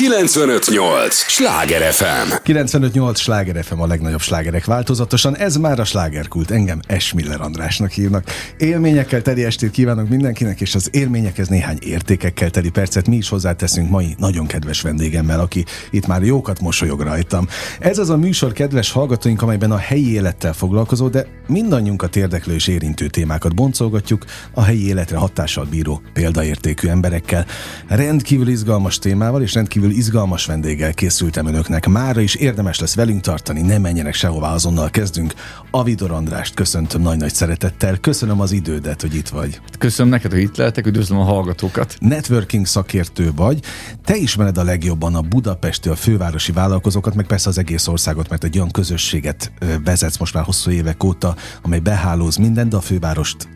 958! Sláger FM! 958! Sláger FM a legnagyobb slágerek változatosan. Ez már a slágerkult. Engem Esmiller Andrásnak hívnak. Élményekkel teli estét kívánok mindenkinek, és az élményekhez néhány értékekkel teli percet mi is hozzáteszünk mai nagyon kedves vendégemmel, aki itt már jókat mosolyog rajtam. Ez az a műsor, kedves hallgatóink, amelyben a helyi élettel foglalkozó, de mindannyiunkat érdeklő és érintő témákat boncolgatjuk a helyi életre hatással bíró példaértékű emberekkel. Rendkívül izgalmas témával és rendkívül izgalmas vendéggel készültem önöknek. Mára is érdemes lesz velünk tartani, ne menjenek sehová, azonnal kezdünk. Avidor Andrást köszöntöm nagy-nagy szeretettel. Köszönöm az idődet, hogy itt vagy. Köszönöm neked, hogy itt lehetek, üdvözlöm a hallgatókat. Networking szakértő vagy. Te ismered a legjobban a budapesti, a fővárosi vállalkozókat, meg persze az egész országot, mert egy olyan közösséget vezetsz most már hosszú évek óta, amely behálóz mindent, de a fővárost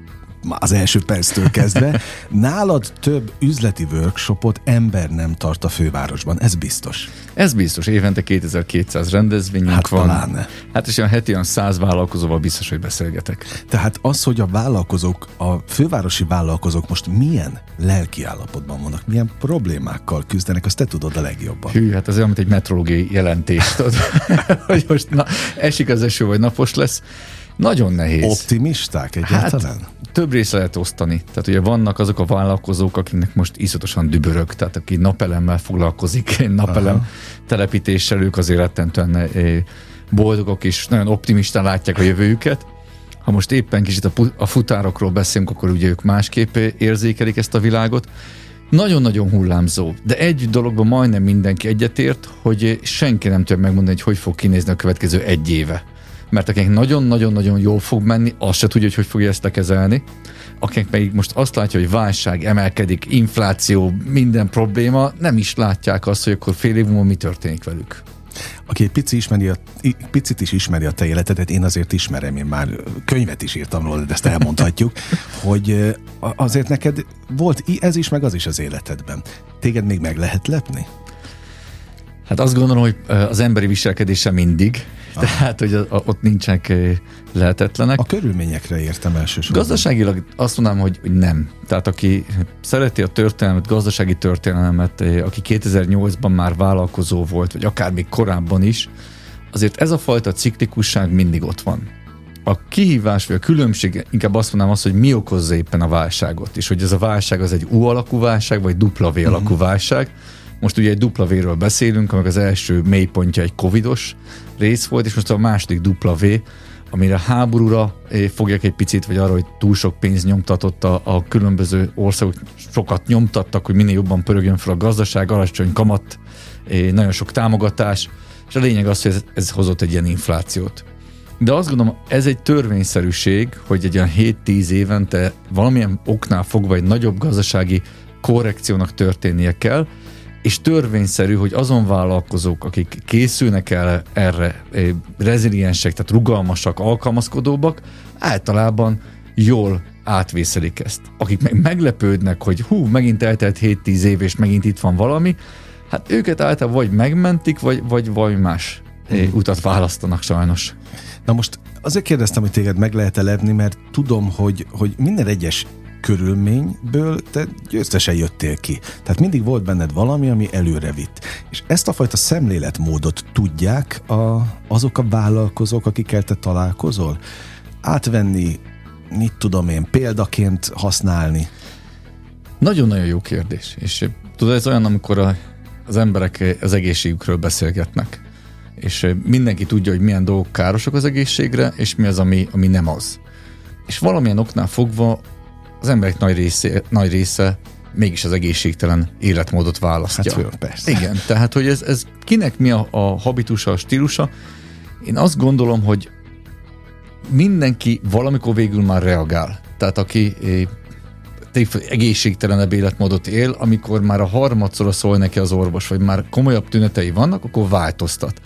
az első perctől kezdve. Nálad több üzleti workshopot ember nem tart a fővárosban, ez biztos. Ez biztos, évente 2200 rendezvényünk hát van. Talán. Hát és olyan heti olyan 100 vállalkozóval biztos, hogy beszélgetek. Tehát az, hogy a vállalkozók, a fővárosi vállalkozók most milyen lelki állapotban vannak, milyen problémákkal küzdenek, azt te tudod a legjobban. Hű, hát az olyan, mint egy metrológiai jelentést, hogy most na, esik az eső, vagy napos lesz. Nagyon nehéz. Optimisták egyáltalán? Hát, több része lehet osztani. Tehát ugye vannak azok a vállalkozók, akiknek most iszatosan dübörög, tehát aki napelemmel foglalkozik, napelem Aha. telepítéssel, ők azért rettentően eh, boldogok és nagyon optimistán látják a jövőjüket. Ha most éppen kicsit a futárokról beszélünk, akkor ugye ők másképp érzékelik ezt a világot. Nagyon-nagyon hullámzó, de egy dologban majdnem mindenki egyetért, hogy senki nem tudja megmondani, hogy hogy fog kinézni a következő egy éve mert akinek nagyon-nagyon-nagyon jól fog menni, azt se tudja, hogy hogy fogja ezt kezelni. Akinek pedig most azt látja, hogy válság, emelkedik, infláció, minden probléma, nem is látják azt, hogy akkor fél év múlva mi történik velük aki egy pici ismeri a, picit is ismeri a te életedet, én azért ismerem, én már könyvet is írtam róla, de ezt elmondhatjuk, hogy azért neked volt ez is, meg az is az életedben. Téged még meg lehet lepni? Hát azt gondolom, hogy az emberi viselkedése mindig. Tehát hogy a, a, ott nincsenek lehetetlenek. A körülményekre értem elsősorban. Gazdaságilag azt mondanám, hogy, hogy nem. Tehát aki szereti a történelmet, gazdasági történelmet, aki 2008-ban már vállalkozó volt, vagy akár még korábban is, azért ez a fajta ciklikusság mindig ott van. A kihívás vagy a különbség, inkább azt mondanám azt, hogy mi okozza éppen a válságot, és hogy ez a válság az egy U alakú válság, vagy dupla V alakú uh-huh. válság, most ugye egy dupla V-ről beszélünk, amik az első mélypontja egy covidos rész volt, és most a második dupla V, amire háborúra eh, fogják egy picit, vagy arra, hogy túl sok pénz nyomtatott a, a különböző országok, sokat nyomtattak, hogy minél jobban pörögjön fel a gazdaság, alacsony kamat, eh, nagyon sok támogatás, és a lényeg az, hogy ez, ez hozott egy ilyen inflációt. De azt gondolom, ez egy törvényszerűség, hogy egy olyan 7-10 évente valamilyen oknál fogva egy nagyobb gazdasági korrekciónak történnie kell, és törvényszerű, hogy azon vállalkozók, akik készülnek el erre eh, reziliensek, tehát rugalmasak, alkalmazkodóbbak, általában jól átvészelik ezt. Akik meg meglepődnek, hogy hú, megint eltelt 7-10 év, és megint itt van valami, hát őket általában vagy megmentik, vagy, vagy vagy más hmm. utat választanak sajnos. Na most azért kérdeztem, hogy téged meg lehet-e lepni, mert tudom, hogy, hogy minden egyes körülményből te győztesen jöttél ki. Tehát mindig volt benned valami, ami előre vitt. És ezt a fajta szemléletmódot tudják a, azok a vállalkozók, akikkel te találkozol? Átvenni, mit tudom én, példaként használni? Nagyon-nagyon jó kérdés. És tudod, ez olyan, amikor a, az emberek az egészségükről beszélgetnek. És mindenki tudja, hogy milyen dolgok károsak az egészségre, és mi az, ami, ami nem az. És valamilyen oknál fogva az emberek nagy része, nagy része mégis az egészségtelen életmódot választja. Hát föl, persze. Igen, tehát hogy ez, ez kinek mi a, a habitusa, a stílusa. Én azt gondolom, hogy mindenki valamikor végül már reagál. Tehát aki egészségtelenebb életmódot él, amikor már a harmadszor szól neki az orvos, vagy már komolyabb tünetei vannak, akkor változtat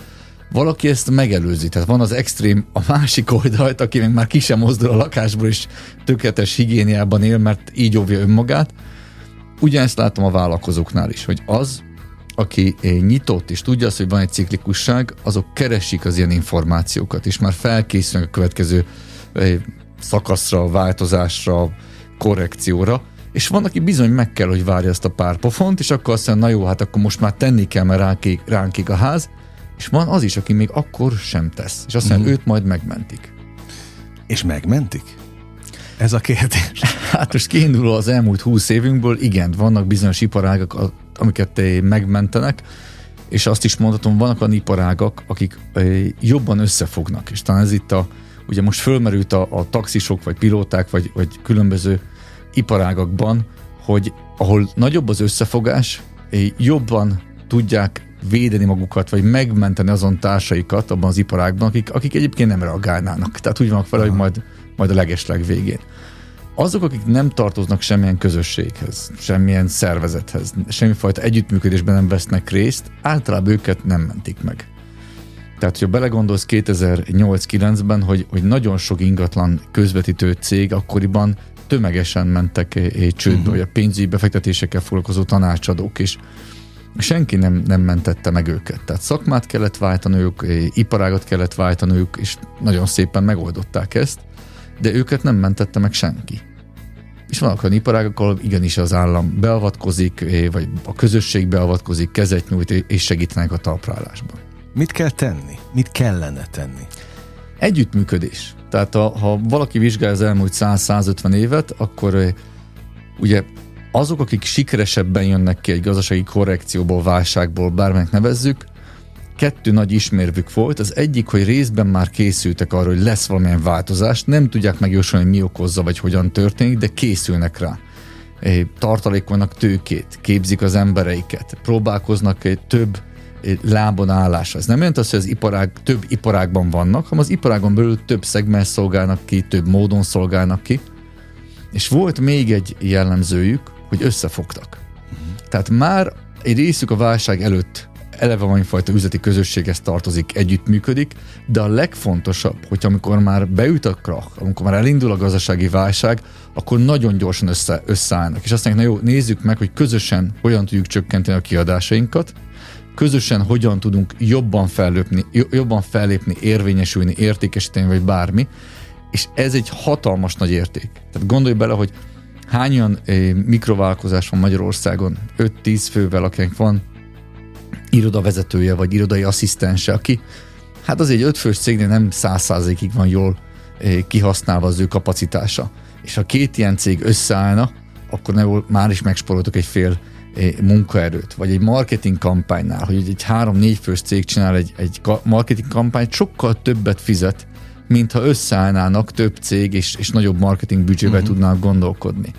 valaki ezt megelőzi. Tehát van az extrém a másik oldalt, aki meg már ki sem mozdul a lakásból, és tökéletes higiéniában él, mert így óvja önmagát. Ugyanezt látom a vállalkozóknál is, hogy az, aki nyitott és tudja azt, hogy van egy ciklikusság, azok keresik az ilyen információkat, és már felkészülnek a következő szakaszra, változásra, korrekcióra, és van, aki bizony meg kell, hogy várja ezt a pár pofont, és akkor azt mondja, na jó, hát akkor most már tenni kell, mert ránk, ránk a ház, és van az is, aki még akkor sem tesz, és azt mondja, mm. őt majd megmentik. És megmentik? Ez a kérdés. Hát most kiindulva az elmúlt húsz évünkből, igen, vannak bizonyos iparágak, amiket megmentenek, és azt is mondhatom, vannak olyan iparágak, akik jobban összefognak, és talán ez itt a, ugye most fölmerült a, a taxisok, vagy pilóták, vagy, vagy különböző iparágakban, hogy ahol nagyobb az összefogás, jobban tudják védeni magukat, vagy megmenteni azon társaikat abban az iparágban, akik, akik egyébként nem reagálnának. Tehát úgy vannak fel, hogy majd, majd a legesleg végén. Azok, akik nem tartoznak semmilyen közösséghez, semmilyen szervezethez, semmifajta együttműködésben nem vesznek részt, általában őket nem mentik meg. Tehát, hogyha belegondolsz 2008-9-ben, hogy, hogy nagyon sok ingatlan közvetítő cég akkoriban tömegesen mentek csődbe, uh-huh. vagy a pénzügyi befektetésekkel foglalkozó tanácsadók is. Senki nem, nem mentette meg őket. Tehát szakmát kellett váltaniuk, iparágat kellett váltaniuk, és nagyon szépen megoldották ezt, de őket nem mentette meg senki. És vannak olyan iparágak, ahol igenis az állam beavatkozik, vagy a közösség beavatkozik, kezet nyújt, és segítenek a talprálásban. Mit kell tenni? Mit kellene tenni? Együttműködés. Tehát a, ha valaki vizsgálja az elmúlt 100-150 évet, akkor ugye azok, akik sikeresebben jönnek ki egy gazdasági korrekcióból, válságból, bármelyik nevezzük, kettő nagy ismérvük volt. Az egyik, hogy részben már készültek arra, hogy lesz valamilyen változás, nem tudják megjósolni, mi okozza, vagy hogyan történik, de készülnek rá. Tartalékolnak tőkét, képzik az embereiket, próbálkoznak egy több lábon állásra. Ez nem jelenti azt, hogy az iparág, több iparágban vannak, hanem az iparágon belül több szegmens szolgálnak ki, több módon szolgálnak ki. És volt még egy jellemzőjük, hogy összefogtak. Tehát már egy részük a válság előtt eleve valamifajta üzleti közösséghez tartozik, együttműködik, de a legfontosabb, hogy amikor már beüt a krach, amikor már elindul a gazdasági válság, akkor nagyon gyorsan össze, összeállnak. És azt mondják, na jó, nézzük meg, hogy közösen hogyan tudjuk csökkenteni a kiadásainkat, közösen hogyan tudunk jobban fellépni, jobban fellépni, érvényesülni, értékesíteni, vagy bármi, és ez egy hatalmas nagy érték. Tehát gondolj bele, hogy hányan eh, mikrovállalkozás van Magyarországon, 5-10 fővel, akinek van irodavezetője, vagy irodai asszisztense, aki hát az egy ötfős cégnél nem száz százalékig van jól eh, kihasználva az ő kapacitása. És ha két ilyen cég összeállna, akkor ne, már is megsporoltok egy fél munkaerőt, vagy egy marketing kampánynál, hogy egy három-négy fős cég csinál egy, egy marketing kampányt, sokkal többet fizet, mint ha összeállnának több cég, és, és nagyobb marketing büdzsével uh-huh. tudnának gondolkodni.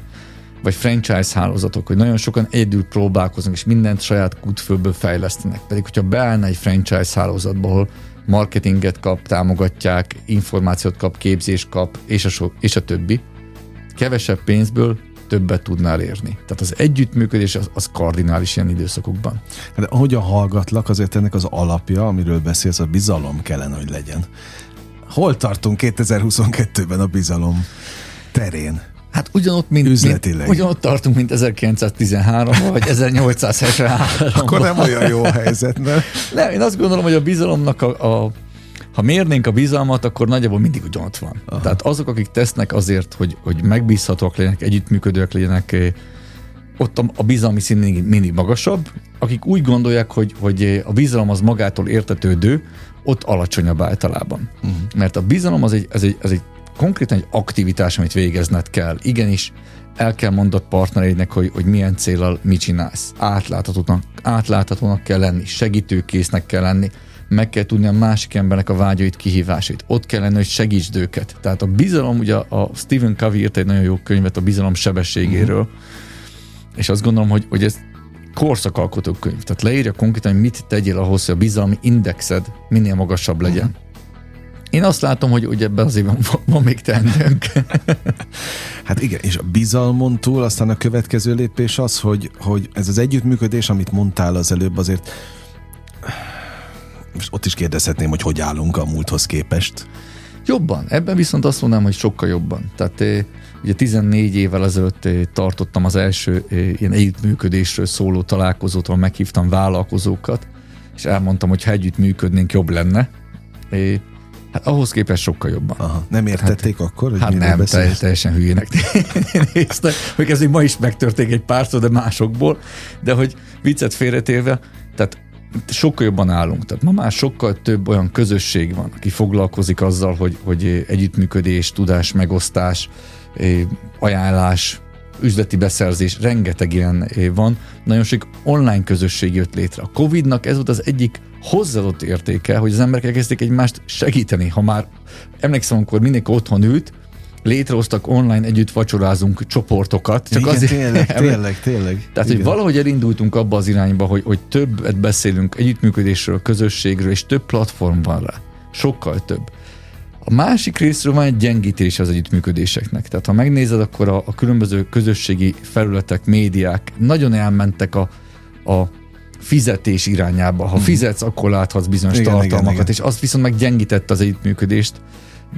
Vagy franchise hálózatok, hogy nagyon sokan egyedül próbálkoznak, és mindent saját kutfőből fejlesztenek. Pedig, hogyha beállna egy franchise hálózatba, ahol marketinget kap, támogatják, információt kap, képzést kap, és a, so, és a többi, kevesebb pénzből többet tudnál érni. Tehát az együttműködés az, az kardinális ilyen időszakokban. Hát ahogyan hallgatlak, azért ennek az alapja, amiről beszélsz, a bizalom kellene, hogy legyen. Hol tartunk 2022-ben a bizalom terén? Hát ugyanott, mint, Üzletileg. mint, ugyanott tartunk, mint 1913 vagy 1873 Akkor nem olyan jó helyzet, nem? Nem, én azt gondolom, hogy a bizalomnak a, a ha mérnénk a bizalmat, akkor nagyjából mindig ugyanott van. Aha. Tehát azok, akik tesznek azért, hogy, hogy megbízhatóak legyenek, együttműködőek legyenek, eh, ott a, a bizalmi szín mindig, mindig magasabb. Akik úgy gondolják, hogy, hogy a bizalom az magától értetődő, ott alacsonyabb általában. Uh-huh. Mert a bizalom az egy, ez egy, ez egy konkrétan egy aktivitás, amit végezned kell. Igenis, el kell mondod partnereidnek, hogy, hogy milyen célral mit csinálsz. Átláthatónak, átláthatónak kell lenni, segítőkésznek kell lenni, meg kell tudni a másik embernek a vágyait, kihívásait. Ott kell lenni, hogy segítsd őket. Tehát a bizalom, ugye a Stephen Covey írt egy nagyon jó könyvet a bizalom sebességéről, uh-huh. és azt gondolom, hogy, hogy ez korszakalkotó könyv. Tehát leírja konkrétan, hogy mit tegyél ahhoz, hogy a bizalmi indexed minél magasabb legyen. Uh-huh. Én azt látom, hogy ugye ebben az évben van, van még teendőnk. hát igen, és a bizalmon túl aztán a következő lépés az, hogy, hogy ez az együttműködés, amit mondtál az előbb, azért most ott is kérdezhetném, hogy hogy állunk a múlthoz képest. Jobban. Ebben viszont azt mondanám, hogy sokkal jobban. Tehát eh, ugye 14 évvel ezelőtt eh, tartottam az első eh, ilyen együttműködésről szóló találkozót, ahol meghívtam vállalkozókat, és elmondtam, hogy ha együtt működnénk, jobb lenne. Hát ahhoz képest sokkal jobban. Aha. Nem értették hát, akkor, hogy Hát nem, beszélsz? teljesen hülyének néztek. Hogy ez ma is megtörténik egy párszor, de másokból. De hogy viccet félretérve, tehát sokkal jobban állunk. Tehát ma már sokkal több olyan közösség van, aki foglalkozik azzal, hogy, hogy együttműködés, tudás, megosztás, ajánlás, üzleti beszerzés, rengeteg ilyen van. Nagyon sok online közösség jött létre. A Covid-nak ez volt az egyik hozzáadott értéke, hogy az emberek elkezdték egymást segíteni. Ha már emlékszem, amikor mindenki otthon ült, létrehoztak online együtt vacsorázunk csoportokat. Csak Igen, azért, tényleg, tényleg, tényleg. Tehát, Igen. hogy valahogy elindultunk abba az irányba, hogy, hogy többet beszélünk együttműködésről, közösségről, és több platform van rá. Sokkal több. A másik részről van egy gyengítés az együttműködéseknek. Tehát ha megnézed, akkor a, a különböző közösségi felületek, médiák nagyon elmentek a, a fizetés irányába. Ha hmm. fizetsz, akkor láthatsz bizonyos igen, tartalmakat, igen, igen. és azt viszont meg gyengítette az együttműködést.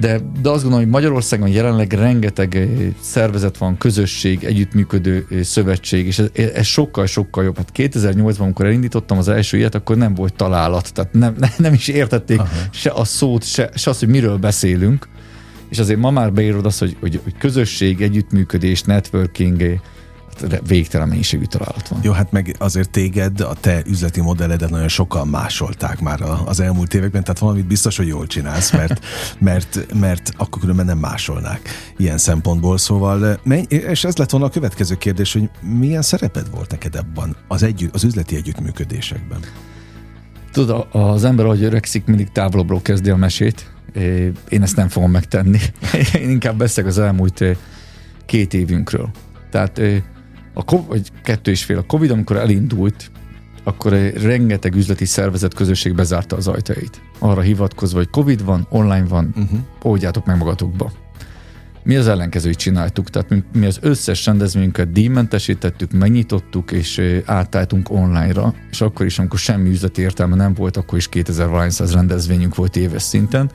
De, de azt gondolom, hogy Magyarországon jelenleg rengeteg eh, szervezet van, közösség, együttműködő eh, szövetség, és ez, ez sokkal-sokkal jobb. Hát 2008-ban, amikor elindítottam az első ilyet, akkor nem volt találat, tehát nem, nem is értették Aha. se a szót, se, se azt, hogy miről beszélünk. És azért ma már beírod azt, hogy, hogy, hogy közösség, együttműködés, networking, eh, végtelen mennyiségű találat van. Jó, hát meg azért téged, a te üzleti modelledet nagyon sokan másolták már az elmúlt években, tehát valamit biztos, hogy jól csinálsz, mert, mert, mert akkor különben nem másolnák ilyen szempontból. Szóval, és ez lett volna a következő kérdés, hogy milyen szereped volt neked ebben az, együtt, az üzleti együttműködésekben? Tudod, az ember, ahogy öregszik, mindig távolabbról kezdi a mesét. Én ezt nem fogom megtenni. Én inkább beszélek az elmúlt két évünkről. Tehát a, vagy kettő és fél. A Covid, amikor elindult, akkor egy rengeteg üzleti szervezet közösség bezárta az ajtajait. Arra hivatkozva, hogy Covid van, online van, uh-huh. oldjátok meg magatokba. Mi az ellenkezőit csináltuk, tehát mi, mi az összes rendezvényünket díjmentesítettük, megnyitottuk, és átálltunk online-ra, és akkor is, amikor semmi üzleti értelme nem volt, akkor is 2000 valányszáz rendezvényünk volt éves szinten.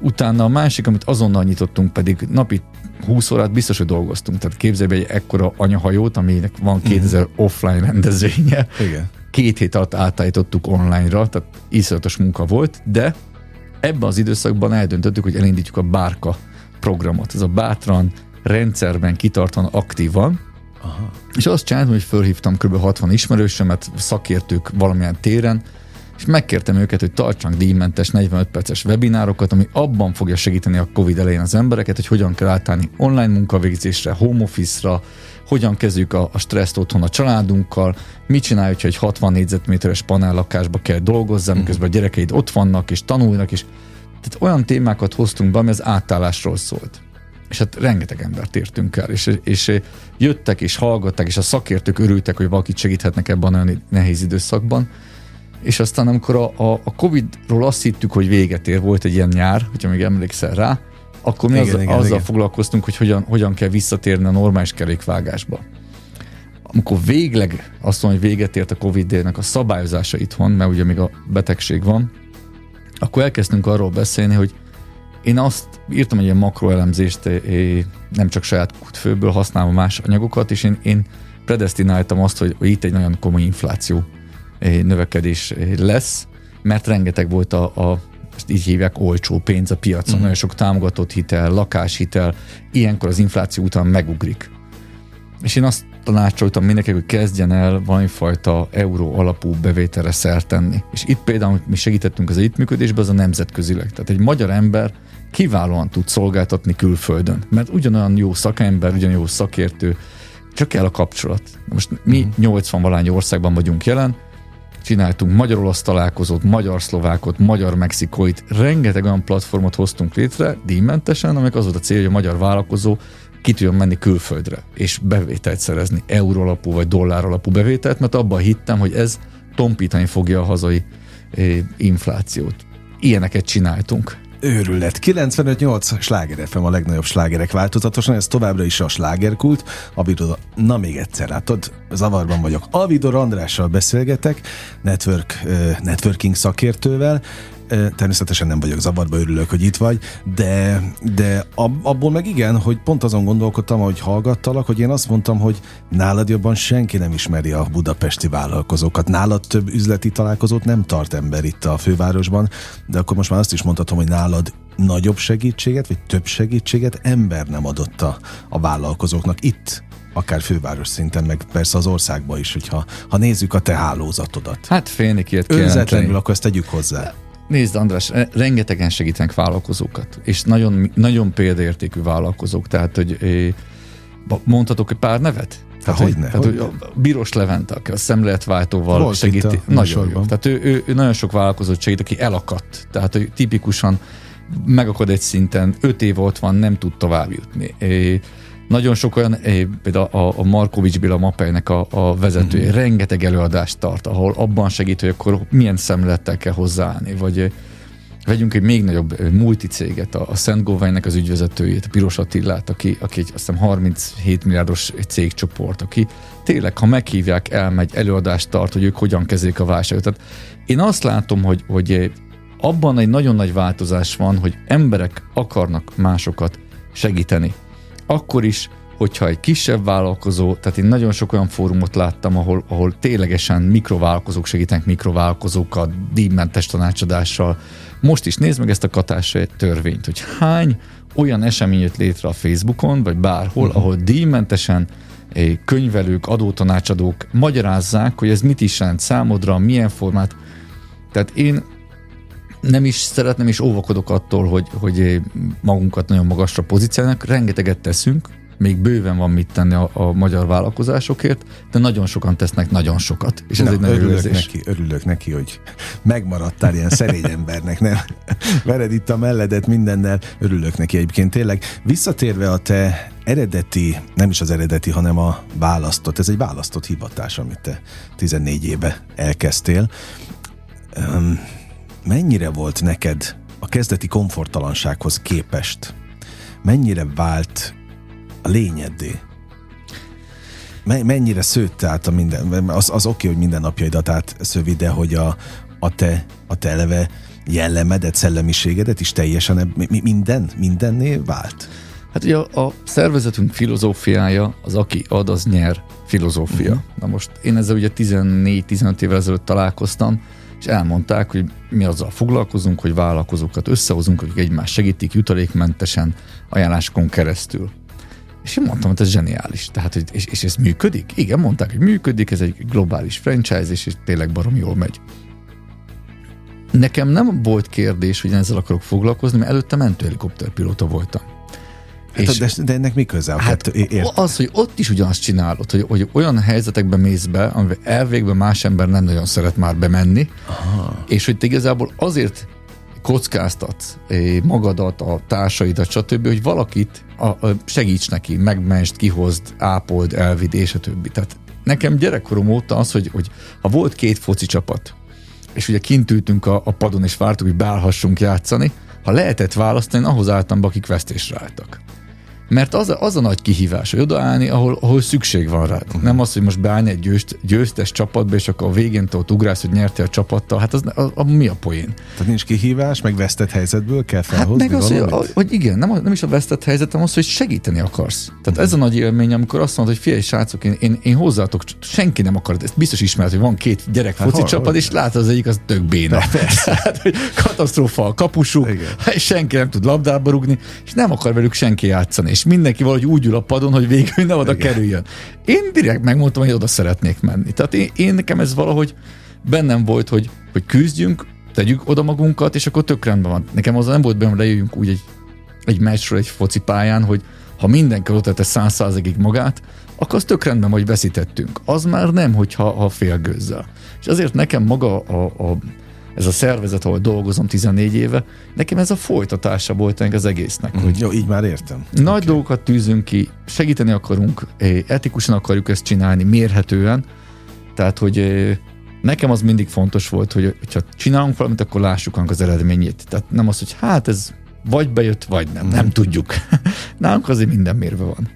Utána a másik, amit azonnal nyitottunk, pedig napi 20 órát biztos, hogy dolgoztunk. Tehát képzelj egy ekkora anyahajót, aminek van 2000 mm. offline rendezvénye. Igen. Két hét alatt átállítottuk online-ra, tehát iszonyatos munka volt, de ebben az időszakban eldöntöttük, hogy elindítjuk a bárka programot. Ez a bátran, rendszerben, kitartan, aktívan, Aha. És azt csináltam, hogy fölhívtam kb. 60 ismerősömet, szakértők valamilyen téren, és megkértem őket, hogy tartsanak díjmentes 45 perces webinárokat, ami abban fogja segíteni a COVID elején az embereket, hogy hogyan kell átállni online munkavégzésre, home office-ra, hogyan kezdjük a, a stresszt otthon a családunkkal, mit csináljuk, hogy 60 négyzetméteres panellakásba kell dolgozzam, mhm. miközben a gyerekeid ott vannak és tanulnak, és tehát olyan témákat hoztunk be, ami az átállásról szólt. És hát rengeteg embert értünk el, és, és jöttek és hallgatták, és a szakértők örültek, hogy valakit segíthetnek ebben a nehéz időszakban és aztán amikor a, a, a Covid-ról azt hittük, hogy véget ér, volt egy ilyen nyár, hogyha még emlékszel rá, akkor mi igen, az, igen, azzal igen. foglalkoztunk, hogy hogyan, hogyan kell visszatérni a normális kerékvágásba. Amikor végleg azt mondom, hogy véget ért a Covid-nek a szabályozása itthon, mert ugye még a betegség van, akkor elkezdtünk arról beszélni, hogy én azt írtam egy ilyen makroelemzést, nem csak saját kutfőből használva más anyagokat, és én, én predestináltam azt, hogy, hogy itt egy nagyon komoly infláció növekedés lesz, mert rengeteg volt a, a ezt így hívják olcsó pénz a piacon, uh-huh. nagyon sok támogatott hitel, lakáshitel, ilyenkor az infláció után megugrik. És én azt tanácsoltam mindenkinek, hogy kezdjen el valamifajta euró alapú bevételre szert tenni. És itt például, mi segítettünk az együttműködésben, az a nemzetközileg. Tehát egy magyar ember kiválóan tud szolgáltatni külföldön, mert ugyanolyan jó szakember, ugyanolyan jó szakértő, csak kell a kapcsolat. Most mi uh-huh. 80 valány országban vagyunk jelen, csináltunk magyar-olasz találkozót, magyar-szlovákot, magyar-mexikóit, rengeteg olyan platformot hoztunk létre, díjmentesen, amelyek az volt a cél, hogy a magyar vállalkozó ki tudjon menni külföldre, és bevételt szerezni, euró alapú vagy dollár alapú bevételt, mert abban hittem, hogy ez tompítani fogja a hazai eh, inflációt. Ilyeneket csináltunk őrület. 95-8 sláger FM a legnagyobb slágerek változatosan, ez továbbra is a slágerkult. Avidor, na még egyszer látod, zavarban vagyok. Avidor Andrással beszélgetek, network, networking szakértővel. Természetesen nem vagyok zavarba, örülök, hogy itt vagy, de, de abból meg igen, hogy pont azon gondolkodtam, hogy hallgattalak, hogy én azt mondtam, hogy nálad jobban senki nem ismeri a budapesti vállalkozókat. Nálad több üzleti találkozót nem tart ember itt a fővárosban, de akkor most már azt is mondhatom, hogy nálad nagyobb segítséget, vagy több segítséget ember nem adott a, a vállalkozóknak itt akár főváros szinten, meg persze az országban is, hogyha ha nézzük a te hálózatodat. Hát félni ilyet Önzetlenül, akkor ezt tegyük hozzá. Nézd, András, rengetegen segítenek vállalkozókat, és nagyon, nagyon példaértékű vállalkozók, tehát, hogy mondhatok egy pár nevet? Tehát, hogy, ne, tehát, hogy a Bíros Levente, aki a szemléletváltóval Volt segíti. Nagyon jó. Tehát ő, ő, ő, nagyon sok vállalkozót segít, aki elakadt. Tehát, hogy tipikusan megakad egy szinten, öt év ott van, nem tud tovább jutni. É, nagyon sok olyan, é, például a, a Markovics Béla Mapejnek a, a vezetője, mm-hmm. rengeteg előadást tart, ahol abban segít, hogy akkor milyen szemlettel kell hozzáállni, vagy vegyünk egy még nagyobb multicéget, a, a Szent Góványnak az ügyvezetőjét, a Piros Attillát, aki, aki egy azt hiszem 37 milliárdos cégcsoport, aki tényleg, ha meghívják, elmegy, előadást tart, hogy ők hogyan kezelik a válságot. Tehát én azt látom, hogy, hogy abban egy nagyon nagy változás van, hogy emberek akarnak másokat segíteni. Akkor is, hogyha egy kisebb vállalkozó, tehát én nagyon sok olyan fórumot láttam, ahol, ahol ténylegesen mikrovállalkozók segítenek mikrovállalkozókat, díjmentes tanácsadással. Most is nézd meg ezt a katásai törvényt, hogy hány olyan esemény jött létre a Facebookon, vagy bárhol, uh-huh. ahol díjmentesen eh, könyvelők, adótanácsadók magyarázzák, hogy ez mit is jelent számodra, milyen formát. Tehát én nem is szeretném, és óvakodok attól, hogy, hogy magunkat nagyon magasra pozícionálnak. Rengeteget teszünk, még bőven van mit tenni a, a magyar vállalkozásokért, de nagyon sokan tesznek nagyon sokat, és ez Na, egy nagy örülök neki, örülök neki, hogy megmaradtál ilyen szerény embernek, nem? Vered itt a melledet mindennel, örülök neki egyébként tényleg. Visszatérve a te eredeti, nem is az eredeti, hanem a választott, ez egy választott hivatás, amit te 14 éve elkezdtél. Um, mennyire volt neked a kezdeti komfortalansághoz képest, mennyire vált a lényeddé? Mennyire szőtte át a minden, az, az oké, hogy minden napjaidat át szövi, de hogy a, a te, a te eleve jellemedet, szellemiségedet is teljesen minden, mindenné vált? Hát ugye a, a szervezetünk filozófiája, az aki ad, az nyer filozófia. Uh-huh. Na most én ezzel ugye 14-15 évvel ezelőtt találkoztam, és elmondták, hogy mi azzal foglalkozunk, hogy vállalkozókat összehozunk, akik egymást segítik jutalékmentesen ajánlásokon keresztül. És én mondtam, hogy ez zseniális. Tehát, hogy, és, és ez működik? Igen, mondták, hogy működik, ez egy globális franchise, és tényleg barom jól megy. Nekem nem volt kérdés, hogy én ezzel akarok foglalkozni, mert előtte mentőhelikopterpilóta voltam. Hát, és de, de ennek mi köze? Hát ért? az, hogy ott is ugyanazt csinálod, hogy, hogy olyan helyzetekben mész be, amivel elvégben más ember nem nagyon szeret már bemenni, Aha. és hogy te igazából azért kockáztatsz magadat, a társaidat, stb., hogy valakit a, a, segíts neki, megmest, kihozd, ápold, elvid, és a többi. Tehát nekem gyerekkorom óta az, hogy, hogy ha volt két foci csapat, és ugye kint ültünk a, a padon, és vártuk, hogy beállhassunk játszani, ha lehetett választani, ahhoz álltam be, akik vesztésre álltak. Mert az az a nagy kihívás, hogy odaállni, ahol, ahol szükség van rád. Uh-huh. Nem az, hogy most beállni egy győzt, győztes csapatba, és akkor a végén ott ugrálsz, hogy nyertél a csapattal. Hát az, a, a, mi a poén? Tehát nincs kihívás, meg vesztett helyzetből kell felhozni hát meg az, hogy, hogy, igen, nem, nem is a vesztett helyzet, hanem az, hogy segíteni akarsz. Tehát uh-huh. ez a nagy élmény, amikor azt mondod, hogy figyelj, srácok, én, én, én hozzátok, senki nem akar, ezt biztos ismert, hogy van két gyerek hát, foci csapat, és látod az egyik az tök béna. hát, hogy katasztrófa a kapusuk, senki nem tud labdába rugni, és nem akar velük senki játszani. És és mindenki valahogy úgy ül a padon, hogy végül ne oda Igen. kerüljön. Én direkt megmondtam, hogy oda szeretnék menni. Tehát én, én nekem ez valahogy bennem volt, hogy, hogy küzdjünk, tegyük oda magunkat, és akkor tök rendben van. Nekem az nem volt benne, hogy lejöjjünk úgy egy, egy meccsről, egy foci pályán, hogy ha mindenki oda tette száz százegig magát, akkor az tök rendben, hogy veszítettünk. Az már nem, hogyha ha félgőzzel. És azért nekem maga a, a ez a szervezet, ahol dolgozom 14 éve, nekem ez a folytatása volt ennek az egésznek. Hogy Jó, így már értem. Nagy okay. dolgokat tűzünk ki, segíteni akarunk, etikusan akarjuk ezt csinálni, mérhetően, tehát, hogy nekem az mindig fontos volt, hogy ha csinálunk valamit, akkor lássuk az eredményét. Tehát nem az, hogy hát ez vagy bejött, vagy nem, nem tudjuk. Nálunk azért minden mérve van.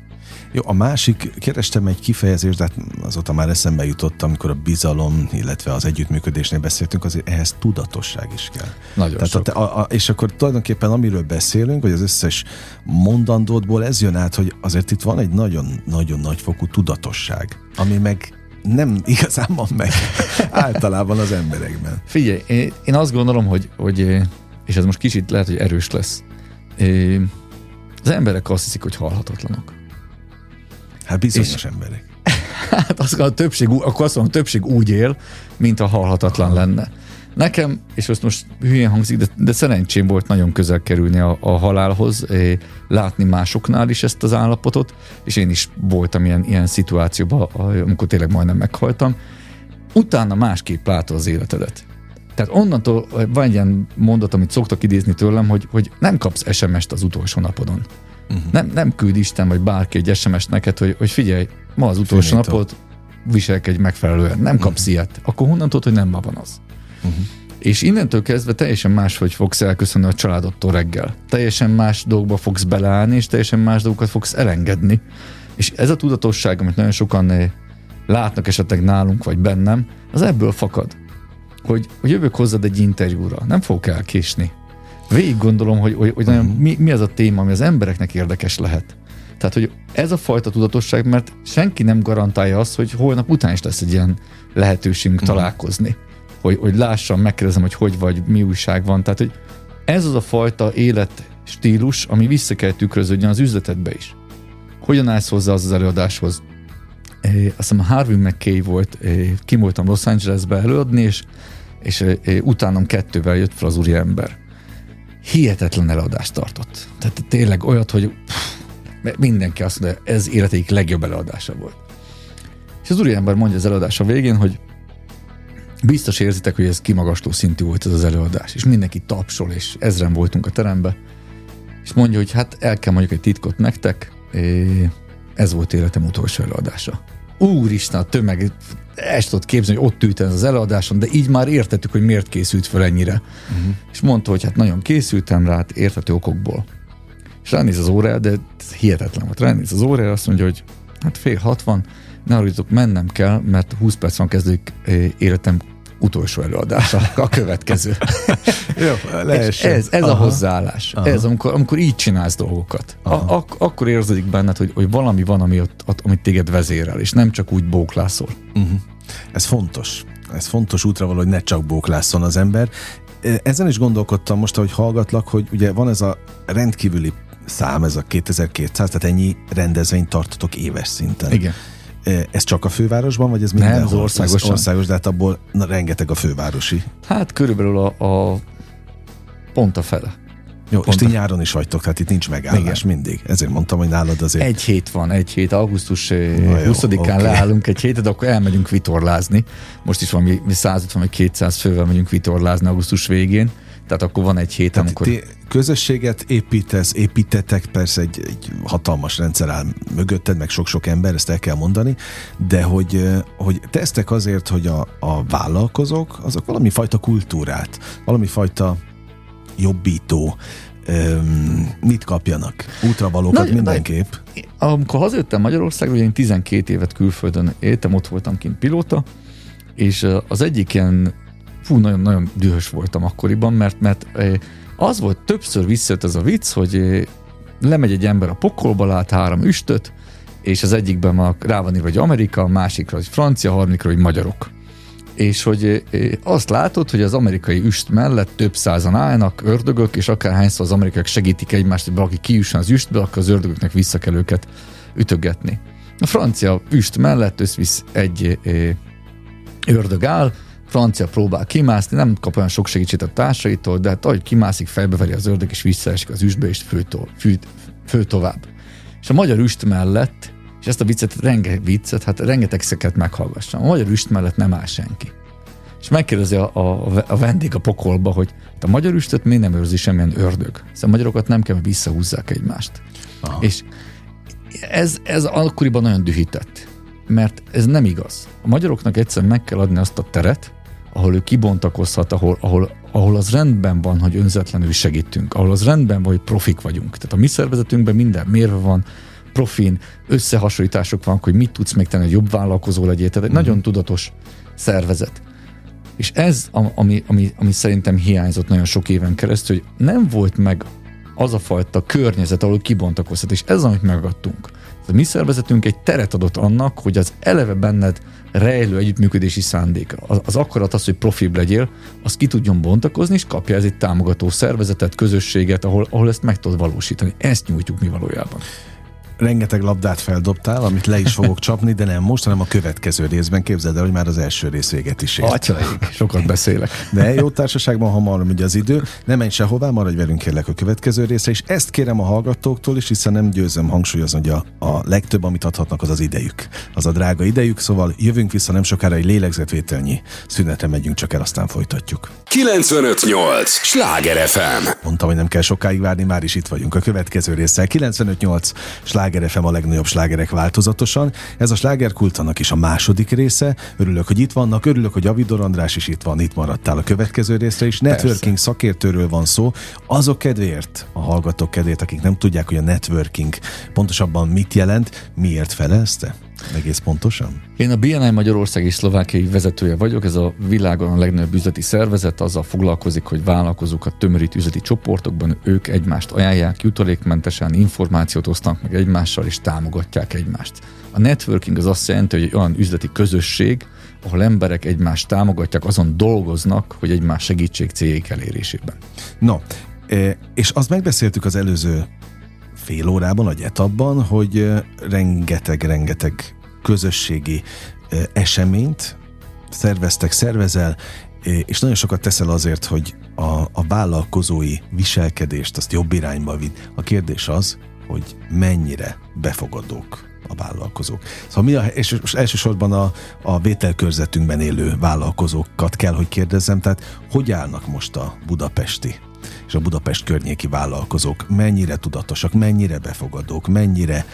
Jó, a másik, kerestem egy kifejezést, de hát azóta már eszembe jutott, amikor a bizalom, illetve az együttműködésnél beszéltünk, azért ehhez tudatosság is kell. Nagyon Tehát sok. A, a, és akkor tulajdonképpen amiről beszélünk, hogy az összes mondandódból ez jön át, hogy azért itt van egy nagyon-nagyon nagyfokú tudatosság, ami meg nem igazán van meg általában az emberekben. Figyelj, én- azt gondolom, hogy, hogy és ez most kicsit lehet, hogy erős lesz. Az emberek azt hiszik, hogy halhatatlanok. Hát bizonyos És- emberek. Hát azt a többség, akkor azt mondom, a többség úgy él, mint a halhatatlan lenne. Nekem, és azt most hülyén hangzik, de, de szerencsém volt nagyon közel kerülni a, a halálhoz, látni másoknál is ezt az állapotot, és én is voltam ilyen, ilyen szituációban, amikor tényleg majdnem meghaltam. Utána másképp látod az életedet. Tehát onnantól van egy ilyen mondat, amit szoktak idézni tőlem, hogy, hogy nem kapsz SMS-t az utolsó napodon. Uh-huh. Nem, nem küld Isten vagy bárki egy SMS-t neked, hogy, hogy figyelj, ma az utolsó Finito. napot viselkedj megfelelően. Nem kapsz uh-huh. ilyet. Akkor honnan tudod, hogy nem ma van az? Uh-huh. És innentől kezdve teljesen máshogy fogsz elköszönni a családodtól reggel. Teljesen más dolgokba fogsz beleállni, és teljesen más dolgokat fogsz elengedni. És ez a tudatosság, amit nagyon sokan eh, látnak esetleg nálunk, vagy bennem, az ebből fakad. Hogy, hogy jövök hozzád egy interjúra, nem fogok elkésni. Végig gondolom, hogy, hogy, hogy nagyon, mi, mi az a téma, ami az embereknek érdekes lehet. Tehát, hogy ez a fajta tudatosság, mert senki nem garantálja azt, hogy holnap után is lesz egy ilyen lehetőségünk Mhm. találkozni. Hogy, hogy lássam, megkérdezem, hogy hogy vagy, mi újság van. Tehát, hogy ez az a fajta életstílus, ami vissza kell tükröződjön az üzletedbe is. Hogyan állsz hozzá az, az előadáshoz? Eh, azt hiszem Harvey McKay volt, eh, kim voltam Los Angelesbe előadni, és, és eh, utánam kettővel jött fel az úriember. Hihetetlen előadást tartott. Tehát tényleg olyat, hogy pff, mindenki azt mondja, ez életeik legjobb előadása volt. És az úriember mondja az előadása végén, hogy biztos érzitek, hogy ez kimagasló szintű volt ez az előadás, és mindenki tapsol, és ezren voltunk a terembe, és mondja, hogy hát el kell mondjuk egy titkot nektek, é, ez volt életem utolsó előadása. Úristen, a tömeg, ezt tudod képzelni, hogy ott ült ez az előadáson, de így már értettük, hogy miért készült fel ennyire. Uh-huh. És mondta, hogy hát nagyon készültem rá, hát érthető okokból. És ránéz az órára, de hihetetlen volt. Ránéz az órára, azt mondja, hogy hát fél hatvan, ne haragudjatok, mennem kell, mert 20 perc van kezdődik eh, életem utolsó előadása, a következő. Jó, lehessen. ez, ez a hozzáállás. Aha. Ez, amikor, amikor így csinálsz dolgokat. A, ak- akkor érződik benned, hogy, hogy valami van, ami ott, ott, amit téged vezérel, és nem csak úgy bóklászol. Uh-huh. Ez fontos. Ez fontos útra való, hogy ne csak bóklásszon az ember. Ezen is gondolkodtam most, ahogy hallgatlak, hogy ugye van ez a rendkívüli szám, ez a 2200, tehát ennyi rendezvényt tartotok éves szinten. Igen. E, Ez csak a fővárosban, vagy ez Nem, mindenhol? ez országosan. Ez országos, de hát abból na, rengeteg a fővárosi. Hát körülbelül a, a pont a fele. Jó, és Pont ti a- nyáron is vagytok, tehát itt nincs megállás mindig. Ezért mondtam, hogy nálad azért... Egy hét van, egy hét, augusztus eh, Na jó, 20-án oké. leállunk egy hétet, akkor elmegyünk vitorlázni. Most is valami mi 150 vagy 200 fővel megyünk vitorlázni augusztus végén, tehát akkor van egy hét, Tehát amikor... ti közösséget építesz, építetek, persze egy, egy hatalmas rendszer áll mögötted, meg sok-sok ember, ezt el kell mondani, de hogy, hogy tesztek azért, hogy a, a vállalkozók, azok valami fajta kultúrát, valami fajta jobbító, öm, mit kapjanak? Útravalókat Nagy- mindenképp. Amikor hazajöttem Magyarországra, ugye én 12 évet külföldön éltem, ott voltam kint pilóta, és az egyik ilyen, fú, nagyon-nagyon dühös voltam akkoriban, mert, mert az volt, többször visszajött ez a vicc, hogy lemegy egy ember a pokolba, lát három üstöt, és az egyikben ma rá van írva, hogy Amerika, a másikra, hogy francia, a harmadikra, hogy magyarok. És hogy azt látod, hogy az amerikai üst mellett több százan állnak, ördögök, és akárhányszor az amerikaiak segítik egymást, hogy valaki kiüssön az üstbe, akkor az ördögöknek vissza kell őket ütögetni. A francia üst mellett összvisz egy ördög áll, francia próbál kimászni, nem kap olyan sok segítséget a társaitól, de hát ahogy kimászik, fejbeveri az ördög, és visszaesik az üstbe, és fő, to- fű, fő tovább. És a magyar üst mellett, és ezt a viccet, rengeteg viccet, hát rengeteg szeket meghallgassam. A magyar üst mellett nem áll senki. És megkérdezi a, a, a vendég a pokolba, hogy te a magyar üstöt miért nem őrzi semmilyen ördög? Szóval a magyarokat nem kell, visszahúzzák egymást. Aha. És ez, ez akkoriban nagyon dühített, mert ez nem igaz. A magyaroknak egyszerűen meg kell adni azt a teret, ahol ő kibontakozhat, ahol, ahol, ahol az rendben van, hogy önzetlenül segítünk, ahol az rendben van, hogy profik vagyunk. Tehát a mi szervezetünkben minden mérve van, profin összehasonlítások vannak, hogy mit tudsz még tenni, hogy jobb vállalkozó legyél. Tehát egy mm. nagyon tudatos szervezet. És ez, ami, ami, ami szerintem hiányzott nagyon sok éven keresztül, hogy nem volt meg az a fajta környezet, ahol kibontakozhat, és ez, amit megadtunk. A mi szervezetünk egy teret adott annak, hogy az eleve benned rejlő együttműködési szándék, az, az akarat az, hogy profibb legyél, az ki tudjon bontakozni, és kapja ez egy támogató szervezetet, közösséget, ahol, ahol ezt meg tudod valósítani. Ezt nyújtjuk mi valójában rengeteg labdát feldobtál, amit le is fogok csapni, de nem most, hanem a következő részben. Képzeld el, hogy már az első rész véget is ért. Atyaik, sokat beszélek. De jó társaságban hamar ugye az idő. Nem menj sehová, maradj velünk kérlek a következő részre, és ezt kérem a hallgatóktól is, hiszen nem győzöm hangsúlyozni, hogy a, a legtöbb, amit adhatnak, az az idejük. Az a drága idejük, szóval jövünk vissza nem sokára egy lélegzetvételnyi szünetre megyünk csak el, aztán folytatjuk. 958! Sláger FM! Mondtam, hogy nem kell sokáig várni, már is itt vagyunk a következő résszel. 958! Sláger Sláger FM a legnagyobb slágerek változatosan. Ez a slágerkult annak is a második része. Örülök, hogy itt vannak, örülök, hogy Avidor András is itt van, itt maradtál a következő részre is. Networking Persze. szakértőről van szó. Azok kedvéért, a hallgatók kedvéért, akik nem tudják, hogy a networking pontosabban mit jelent, miért felezte? Egész pontosan? Én a BNI Magyarország és Szlovákiai vezetője vagyok, ez a világon a legnagyobb üzleti szervezet, azzal foglalkozik, hogy vállalkozókat tömörít üzleti csoportokban, ők egymást ajánlják jutalékmentesen, információt osztanak meg egymással, és támogatják egymást. A networking az azt jelenti, hogy egy olyan üzleti közösség, ahol emberek egymást támogatják, azon dolgoznak, hogy egymás segítség céljék elérésében. No, e, és azt megbeszéltük az előző fél órában, egy etapban, hogy rengeteg-rengeteg közösségi eseményt szerveztek, szervezel, és nagyon sokat teszel azért, hogy a, a vállalkozói viselkedést azt jobb irányba vidd. A kérdés az, hogy mennyire befogadók a vállalkozók. Szóval mi a, és elsősorban a, a vételkörzetünkben élő vállalkozókat kell, hogy kérdezzem, tehát hogy állnak most a budapesti a Budapest környéki vállalkozók mennyire tudatosak, mennyire befogadók, mennyire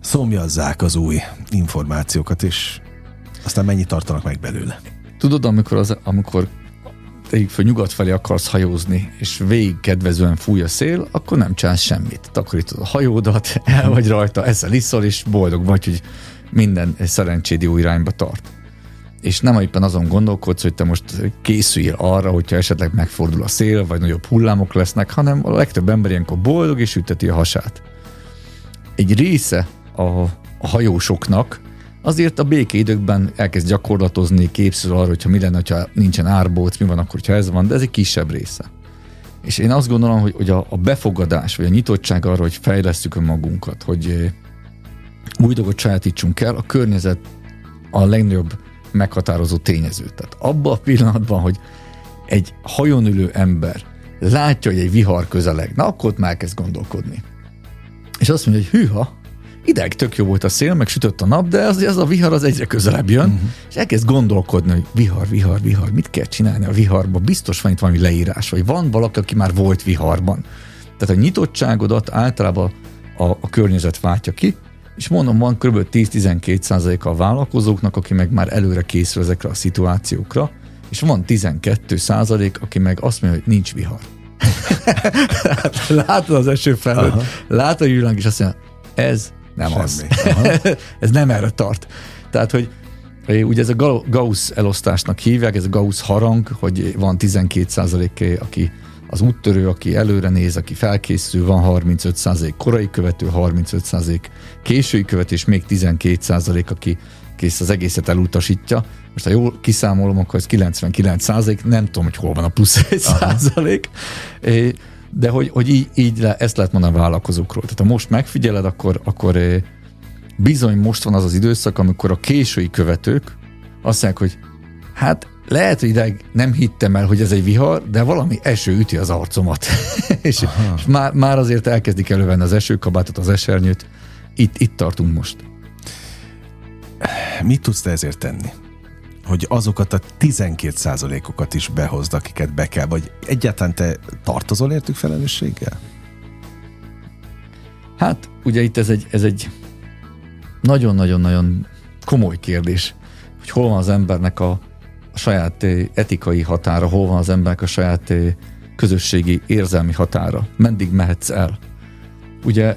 szomjazzák az új információkat, és aztán mennyit tartanak meg belőle. Tudod, amikor, az, amikor tegyük föl nyugat felé akarsz hajózni, és végig kedvezően fúj a szél, akkor nem csinálsz semmit. Takarítod a hajódat, el vagy rajta, ezzel iszol, és boldog vagy, hogy minden szerencséd jó irányba tart és nem éppen azon gondolkodsz, hogy te most készüljél arra, hogyha esetleg megfordul a szél, vagy nagyobb hullámok lesznek, hanem a legtöbb ember ilyenkor boldog és üteti a hasát. Egy része a, a hajósoknak azért a békéidőkben elkezd gyakorlatozni, képzel arra, hogyha mi lenne, ha nincsen árbóc, mi van akkor, ha ez van, de ez egy kisebb része. És én azt gondolom, hogy, hogy a, a befogadás, vagy a nyitottság arra, hogy fejlesztjük a magunkat, hogy új dolgot sajátítsunk el, a környezet a legnagyobb meghatározó tényező. Tehát abban a pillanatban, hogy egy hajón ülő ember látja, hogy egy vihar közeleg, na akkor ott már kezd gondolkodni. És azt mondja, hogy hűha, ideig tök jó volt a szél, meg sütött a nap, de az, az a vihar az egyre közelebb jön, uh-huh. és elkezd gondolkodni, hogy vihar, vihar, vihar, mit kell csinálni a viharban, biztos van itt valami leírás, vagy van valaki, aki már volt viharban. Tehát a nyitottságodat általában a, a környezet váltja ki, és mondom, van kb. 10-12 százaléka a vállalkozóknak, aki meg már előre készül ezekre a szituációkra, és van 12 százalék, aki meg azt mondja, hogy nincs vihar. látod az eső felhőt, látod a jülánk, és azt mondja, ez nem Semmi. az. ez nem erre tart. Tehát, hogy ugye ez a Gauss elosztásnak hívják, ez a Gauss harang, hogy van 12 százalék, aki az úttörő, aki előre néz, aki felkészül, van 35% korai követő, 35% késői követés, még 12% aki kész az egészet elutasítja. Most ha jól kiszámolom, akkor ez 99 százalék, nem tudom, hogy hol van a plusz egy százalék, de hogy, hogy így, így le, ezt lehet mondani a vállalkozókról. Tehát ha most megfigyeled, akkor, akkor bizony most van az az időszak, amikor a késői követők azt mondják, hogy hát lehet, hogy ideig nem hittem el, hogy ez egy vihar, de valami eső üti az arcomat. és, és már, már azért elkezdik elővenni az esőkabátot, az esernyőt. Itt, itt tartunk most. Mit tudsz te ezért tenni? Hogy azokat a 12 okat is behozd, akiket be kell, vagy egyáltalán te tartozol értük felelősséggel? Hát, ugye itt ez egy, ez egy nagyon-nagyon-nagyon komoly kérdés, hogy hol van az embernek a, a saját eh, etikai határa, hol van az embernek a saját eh, közösségi érzelmi határa, meddig mehetsz el. ugye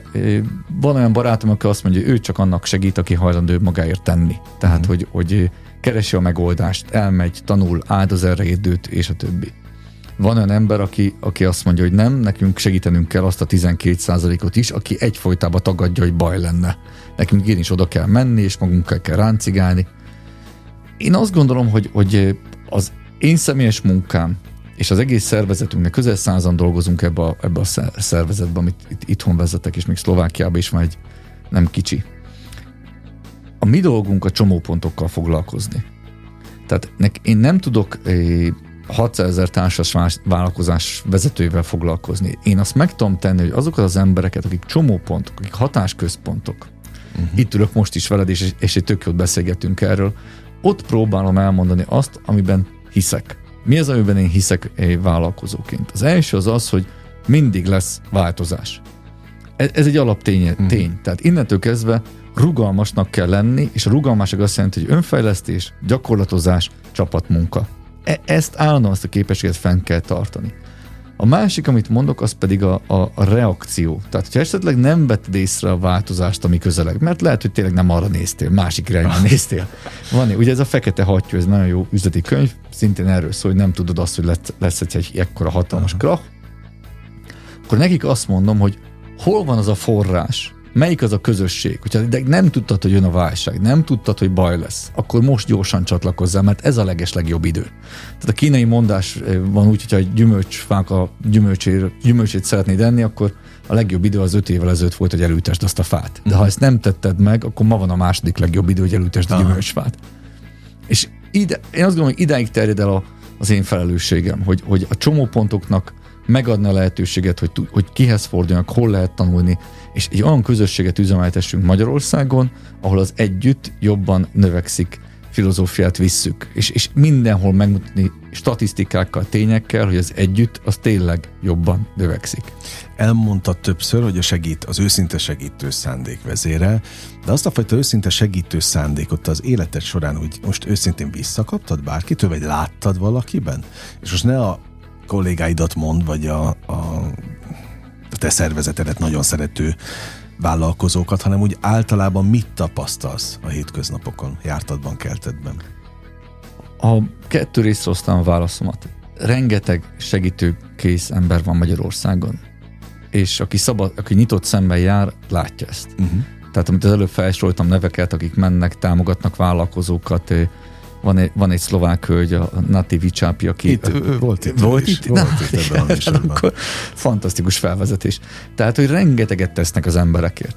van olyan barátom, aki azt mondja, hogy ő csak annak segít, aki hajlandó magáért tenni. Tehát, uh-huh. hogy, hogy keresi a megoldást, elmegy, tanul, áldoz erre időt, és a többi. Van olyan ember, aki, aki azt mondja, hogy nem, nekünk segítenünk kell azt a 12%-ot is, aki egyfolytában tagadja, hogy baj lenne. Nekünk is oda kell menni, és magunkkal kell ráncigálni. Én azt gondolom, hogy, hogy az én személyes munkám, és az egész szervezetünknek közel százan dolgozunk ebbe a, ebbe a szervezetbe, amit itt, itthon vezetek, és még Szlovákiában is már egy nem kicsi. A mi dolgunk a csomópontokkal foglalkozni. Tehát nek, én nem tudok 600 ezer társas vállalkozás vezetőivel foglalkozni. Én azt meg tudom tenni, hogy azokat az embereket, akik csomópontok, akik hatásközpontok, uh-huh. itt ülök most is veled, és, és egy tök jót beszélgetünk erről, ott próbálom elmondani azt, amiben hiszek. Mi az, amiben én hiszek egy vállalkozóként? Az első az az, hogy mindig lesz változás. Ez, ez egy alaptény. Uh-huh. tény. Tehát innentől kezdve rugalmasnak kell lenni, és a rugalmasság azt jelenti, hogy önfejlesztés, gyakorlatozás, csapatmunka. E- ezt állandóan, ezt a képességet fenn kell tartani. A másik, amit mondok, az pedig a, a, a reakció. Tehát, hogyha esetleg nem vetted észre a változást, ami közeleg, mert lehet, hogy tényleg nem arra néztél, másik irányba néztél. Van, ugye ez a fekete hattyú, ez nagyon jó üzleti könyv, szintén erről szól, hogy nem tudod azt, hogy lesz, lesz egy, egy ekkora hatalmas krach. Akkor nekik azt mondom, hogy hol van az a forrás, melyik az a közösség. Hogyha de nem tudtad, hogy jön a válság, nem tudtad, hogy baj lesz, akkor most gyorsan csatlakozzál, mert ez a leges legjobb idő. Tehát a kínai mondás eh, van úgy, hogyha egy gyümölcsfák a gyümölcsét, gyümölcsét szeretnéd enni, akkor a legjobb idő az öt évvel ezelőtt volt, hogy elültesd azt a fát. De ha ezt nem tetted meg, akkor ma van a második legjobb idő, hogy elültesd a gyümölcsfát. És ide, én azt gondolom, hogy idáig terjed el a, az én felelősségem, hogy, hogy a csomópontoknak megadni a lehetőséget, hogy, hogy kihez forduljanak, hol lehet tanulni, és egy olyan közösséget üzemeltessünk Magyarországon, ahol az együtt jobban növekszik filozófiát visszük, és, és mindenhol megmutatni statisztikákkal, tényekkel, hogy az együtt az tényleg jobban növekszik. Elmondta többször, hogy a segít, az őszinte segítő szándék vezére, de azt a fajta őszinte segítő szándékot az életed során úgy most őszintén visszakaptad bárkitől, vagy láttad valakiben? És most ne a kollégáidat mond, vagy a, a te szervezetedet nagyon szerető vállalkozókat, hanem úgy általában mit tapasztalsz a hétköznapokon, jártadban, keltedben? A kettő részre osztam a válaszomat. Rengeteg segítőkész ember van Magyarországon, és aki, szabad, aki nyitott szemben jár, látja ezt. Uh-huh. Tehát amit az előbb felsoroltam neveket, akik mennek, támogatnak vállalkozókat, van egy, van egy szlovák hölgy, a Nati Vicsápi, aki... Itt, ő, volt itt. Volt itt? Volt Na, itt ebben a műsorban. Akkor fantasztikus felvezetés. Tehát, hogy rengeteget tesznek az emberekért.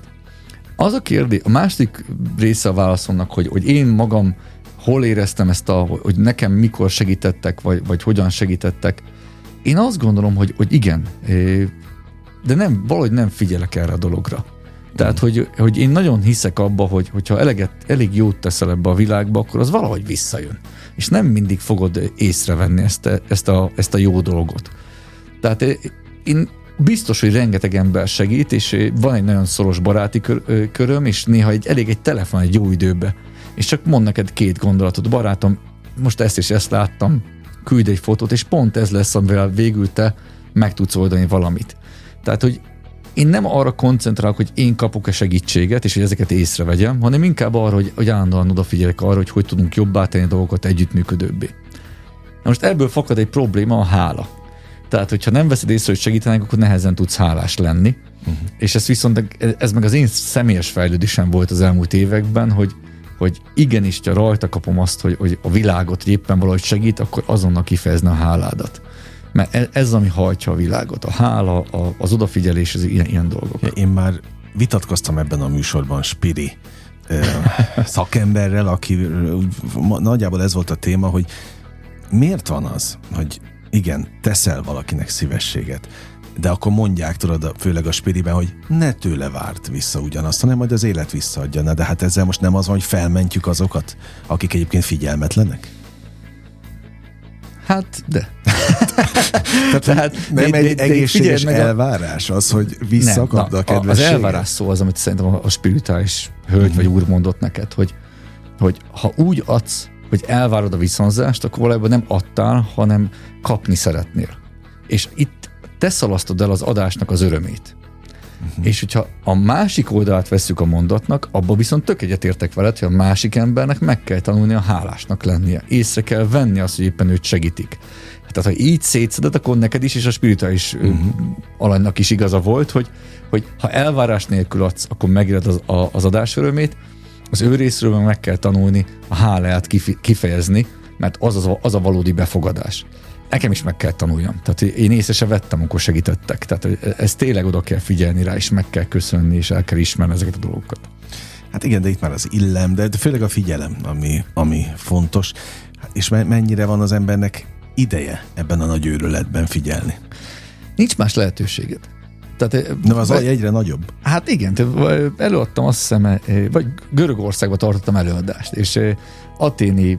Az a kérdés, a második része a válaszomnak, hogy, hogy én magam hol éreztem ezt a, hogy nekem mikor segítettek, vagy, vagy hogyan segítettek. Én azt gondolom, hogy, hogy igen, de nem, valahogy nem figyelek erre a dologra. Tehát, hogy, hogy én nagyon hiszek abba, hogy hogyha eleget, elég jót teszel ebbe a világba, akkor az valahogy visszajön. És nem mindig fogod észrevenni ezt a, ezt a, ezt a jó dolgot. Tehát eh, én biztos, hogy rengeteg ember segít, és van egy nagyon szoros baráti kör, köröm, és néha egy, elég egy telefon egy jó időbe. És csak mond neked két gondolatot. Barátom, most ezt és ezt láttam, küld egy fotót, és pont ez lesz, amivel végül te meg tudsz oldani valamit. Tehát, hogy én nem arra koncentrálok, hogy én kapok-e segítséget, és hogy ezeket észrevegyem, hanem inkább arra, hogy, hogy állandóan odafigyelek arra, hogy hogy tudunk jobbá tenni dolgokat együttműködőbbé. Na most ebből fakad egy probléma, a hála. Tehát, hogyha nem veszed észre, hogy segítenek, akkor nehezen tudsz hálás lenni. Uh-huh. És ez viszont, ez meg az én személyes fejlődésem volt az elmúlt években, hogy, hogy igenis, ha rajta kapom azt, hogy, hogy a világot, éppen valahogy segít, akkor azonnal kifejezni a háládat mert e- ez, ami hajtja a világot. A hála, a, az odafigyelés, az ilyen, ilyen dolgok. Én már vitatkoztam ebben a műsorban Spiri szakemberrel, aki nagyjából ez volt a téma, hogy miért van az, hogy igen, teszel valakinek szívességet, de akkor mondják, tudod, főleg a spiriben, hogy ne tőle várt vissza ugyanazt, hanem majd az élet visszaadja. Na, de hát ezzel most nem az van, hogy felmentjük azokat, akik egyébként figyelmetlenek? Hát, de. Tehát, Tehát nem de, egy de, egészséges de elvárás az, hogy visszakapd a kedvességet? Az elvárás szó az, amit szerintem a, a spirituális hölgy uh-huh. vagy úr mondott neked, hogy, hogy ha úgy adsz, hogy elvárod a viszonzást, akkor valójában nem adtál, hanem kapni szeretnél. És itt te szalasztod el az adásnak az örömét. Uh-huh. És hogyha a másik oldalát veszük a mondatnak, abban viszont tök egyetértek veled, hogy a másik embernek meg kell tanulni a hálásnak lennie. Észre kell venni azt, hogy éppen őt segítik. Tehát, ha így szétszeded, akkor neked is, és a spirituális uh-huh. alanynak is igaza volt, hogy, hogy ha elvárás nélkül adsz, akkor megéled az, a, az adás örömét, az ő részről meg kell tanulni a hálát kifejezni, mert az, az, az a valódi befogadás. Nekem is meg kell tanuljam. Tehát én észre se vettem, amikor segítettek. Tehát ez tényleg oda kell figyelni rá, és meg kell köszönni, és el kell ismerni ezeket a dolgokat. Hát igen, de itt már az illem, de főleg a figyelem, ami, ami fontos. És mennyire van az embernek ideje ebben a nagy őrületben figyelni? Nincs más lehetőséged. Tehát, De az vagy, egyre nagyobb. Hát igen, előadtam azt hiszem, vagy Görögországban tartottam előadást, és aténi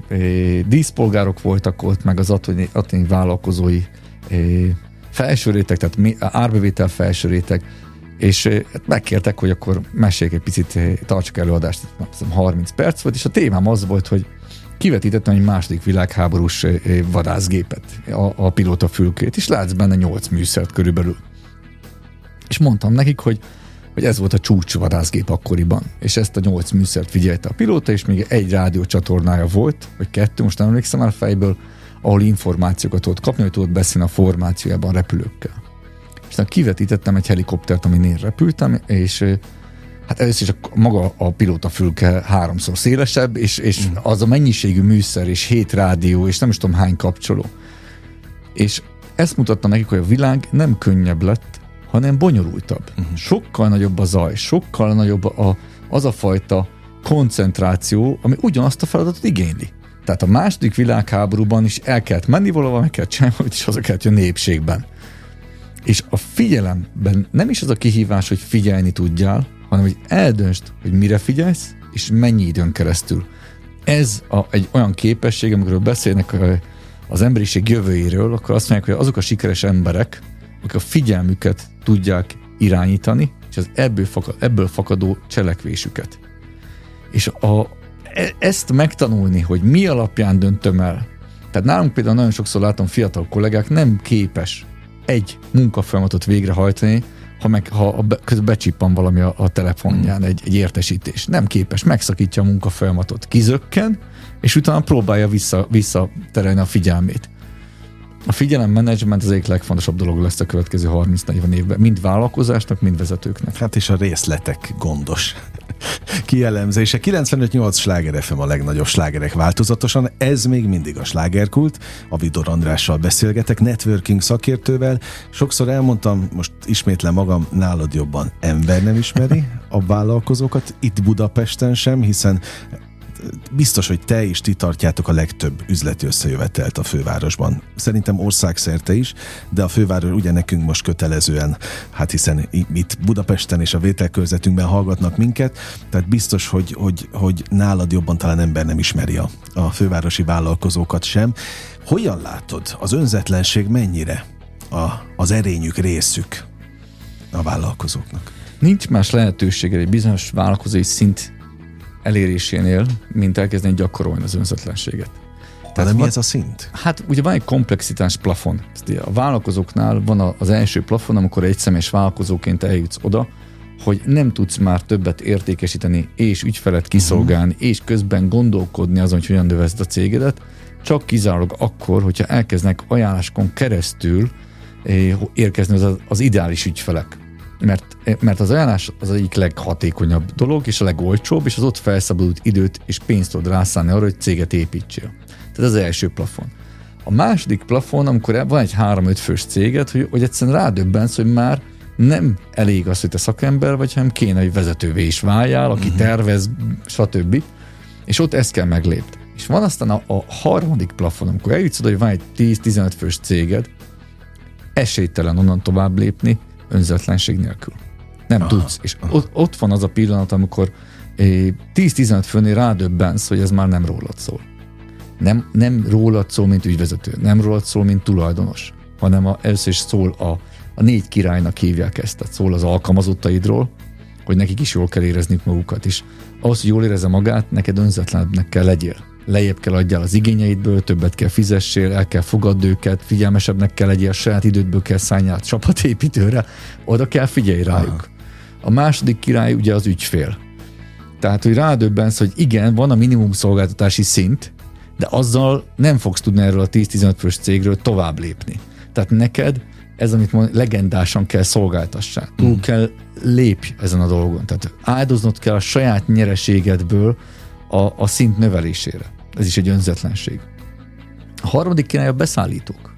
díszpolgárok voltak ott, meg az aténi, aténi vállalkozói felső réteg, tehát árbevétel felső réteg, és hát megkértek, hogy akkor meséljek egy picit, tartsak előadást, 30 perc volt, és a témám az volt, hogy kivetítettem egy második világháborús vadászgépet, a, a pilóta fülkét, és látsz benne 8 műszert körülbelül. És mondtam nekik, hogy, hogy ez volt a csúcsvadászgép akkoriban, és ezt a 8 műszert figyelte a pilóta, és még egy rádiócsatornája volt, vagy kettő, most nem emlékszem már fejből, ahol információkat tudott kapni, hogy tudott beszélni a formációjában a repülőkkel. És aztán kivetítettem egy helikoptert, amin én repültem, és Hát először is a, maga a pilóta fülke háromszor szélesebb, és, és mm. az a mennyiségű műszer, és hét rádió, és nem is tudom hány kapcsoló. És ezt mutatta nekik, hogy a világ nem könnyebb lett, hanem bonyolultabb. Uh-huh. Sokkal nagyobb a zaj, sokkal nagyobb a, az a fajta koncentráció, ami ugyanazt a feladatot igényli. Tehát a második világháborúban is el kellett menni valahol, meg kellett csinálni, és haza kellett a népségben. És a figyelemben nem is az a kihívás, hogy figyelni tudjál, hanem hogy eldöntsd, hogy mire figyelsz, és mennyi időn keresztül. Ez a, egy olyan képesség, amikor beszélnek az emberiség jövőjéről, akkor azt mondják, hogy azok a sikeres emberek, akik a figyelmüket tudják irányítani, és az ebből, fakad, ebből fakadó cselekvésüket. És a, e, ezt megtanulni, hogy mi alapján döntöm el. Tehát nálunk például nagyon sokszor látom fiatal kollégák nem képes egy munkafolyamatot végrehajtani, ha, meg, ha közben becsippan valami a, a telefonján, egy, egy értesítés. Nem képes, megszakítja a munkafolyamatot, kizökken, és utána próbálja vissza, visszaterelni a figyelmét. A figyelem-menedzsment az egyik legfontosabb dolog lesz a következő 30-40 évben, mind vállalkozásnak, mind vezetőknek. Hát és a részletek gondos kielemzése. 95-8 sláger FM a legnagyobb slágerek változatosan. Ez még mindig a slágerkult. A Vidor Andrással beszélgetek, networking szakértővel. Sokszor elmondtam, most ismétlem magam, nálad jobban ember nem ismeri a vállalkozókat, itt Budapesten sem, hiszen biztos, hogy te és ti tartjátok a legtöbb üzleti összejövetelt a fővárosban. Szerintem országszerte is, de a főváros ugye nekünk most kötelezően, hát hiszen itt Budapesten és a vételkörzetünkben hallgatnak minket, tehát biztos, hogy, hogy, hogy nálad jobban talán ember nem ismeri a, a fővárosi vállalkozókat sem. Hogyan látod, az önzetlenség mennyire a, az erényük, részük a vállalkozóknak? Nincs más lehetőség egy bizonyos vállalkozói szint elérésénél, mint elkezdeni gyakorolni az önzetlenséget. Tehát de mi ez a szint? Hát ugye van egy komplexitás plafon. A vállalkozóknál van az első plafon, amikor egy személyes vállalkozóként eljutsz oda, hogy nem tudsz már többet értékesíteni, és ügyfelet kiszolgálni, uh-huh. és közben gondolkodni azon, hogy hogyan növezd a cégedet, csak kizárólag akkor, hogyha elkezdnek ajánláskon keresztül eh, érkezni az, az ideális ügyfelek mert, mert az ajánlás az egyik leghatékonyabb dolog, és a legolcsóbb, és az ott felszabadult időt és pénzt tud rászállni arra, hogy céget építsél. Tehát ez az első plafon. A második plafon, amikor van egy három-öt fős céget, hogy, hogy egyszerűen rádöbbensz, hogy már nem elég az, hogy te szakember vagy, hanem kéne, hogy vezetővé is váljál, aki uh-huh. tervez, stb. És ott ezt kell meglépni. És van aztán a, a harmadik plafon, amikor eljutsz oda, hogy van egy 10-15 fős céged, esélytelen onnan tovább lépni, önzetlenség nélkül. Nem aha, tudsz. És aha. Ott, ott van az a pillanat, amikor 10-15 főnél rádöbbensz, hogy ez már nem rólad szól. Nem, nem rólad szól, mint ügyvezető, nem rólad szól, mint tulajdonos, hanem a, először is szól a, a négy királynak hívják ezt, tehát szól az alkalmazottaidról, hogy nekik is jól kell érezni magukat is. Ahhoz, hogy jól érezze magát, neked önzetlenebbnek kell legyél lejjebb kell adjál az igényeidből, többet kell fizessél, el kell fogadd őket, figyelmesebbnek kell legyél, saját idődből kell szálljál csapatépítőre, oda kell figyelj rájuk. Aha. A második király ugye az ügyfél. Tehát, hogy rádöbbensz, hogy igen, van a minimum szolgáltatási szint, de azzal nem fogsz tudni erről a 10-15 fős cégről tovább lépni. Tehát neked ez, amit mond, legendásan kell szolgáltassál. Túl mm. kell lépj ezen a dolgon. Tehát áldoznod kell a saját nyereségedből a, a szint növelésére. Ez is egy önzetlenség. A harmadik király a beszállítók.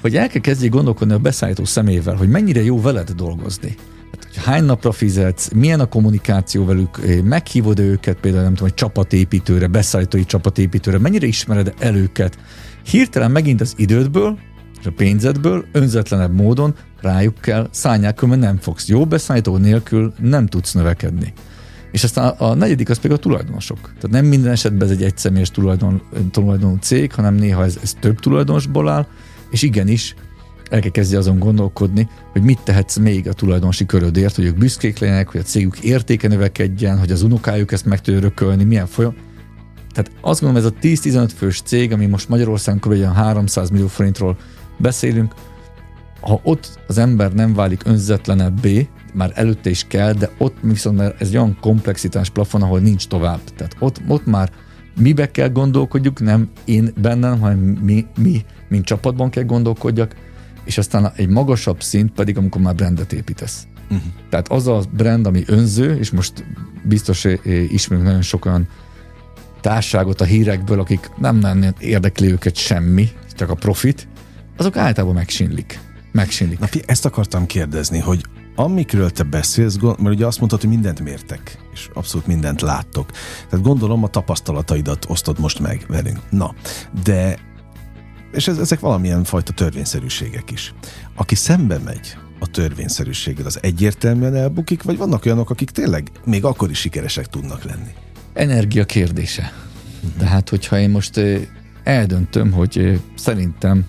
Hogy el kell kezdjék gondolkodni a beszállító szemével, hogy mennyire jó veled dolgozni. Hát, hogy hány napra fizetsz, milyen a kommunikáció velük, meghívod őket például nem tudom, egy csapatépítőre, beszállítói csapatépítőre, mennyire ismered el őket. Hirtelen megint az idődből, és a pénzedből önzetlenebb módon rájuk kell szállják, mert nem fogsz. Jó beszállító nélkül nem tudsz növekedni. És aztán a negyedik az pedig a tulajdonosok. Tehát nem minden esetben ez egy egyszemélyes tulajdon, tulajdonú cég, hanem néha ez, ez több tulajdonosból áll, és igenis el kell kezdeni azon gondolkodni, hogy mit tehetsz még a tulajdonosi körödért, hogy ők büszkék legyenek, hogy a cégük értéke növekedjen, hogy az unokájuk ezt meg tudja örökölni, milyen folyam. Tehát azt gondolom, ez a 10-15 fős cég, ami most Magyarországon kb. 300 millió forintról beszélünk, ha ott az ember nem válik önzetlenebbé, már előtte is kell, de ott viszont mert ez egy olyan komplexitás plafon, ahol nincs tovább. Tehát ott, ott már mibe kell gondolkodjuk, nem én bennem, hanem mi, mi, mint csapatban kell gondolkodjak, és aztán egy magasabb szint pedig, amikor már brandet építesz. Uh-huh. Tehát az a brand, ami önző, és most biztos ismerünk nagyon sok olyan társágot a hírekből, akik nem nagyon érdekli őket semmi, csak a profit, azok általában megsinlik. Megsinlik. Na, ezt akartam kérdezni, hogy amikről te beszélsz, mert ugye azt mondtad, hogy mindent mértek, és abszolút mindent láttok. Tehát gondolom a tapasztalataidat osztod most meg velünk. Na, de és ez, ezek valamilyen fajta törvényszerűségek is. Aki szembe megy a törvényszerűséggel, az egyértelműen elbukik, vagy vannak olyanok, akik tényleg még akkor is sikeresek tudnak lenni? Energia kérdése. Uh-huh. Tehát, hogyha én most eldöntöm, hogy szerintem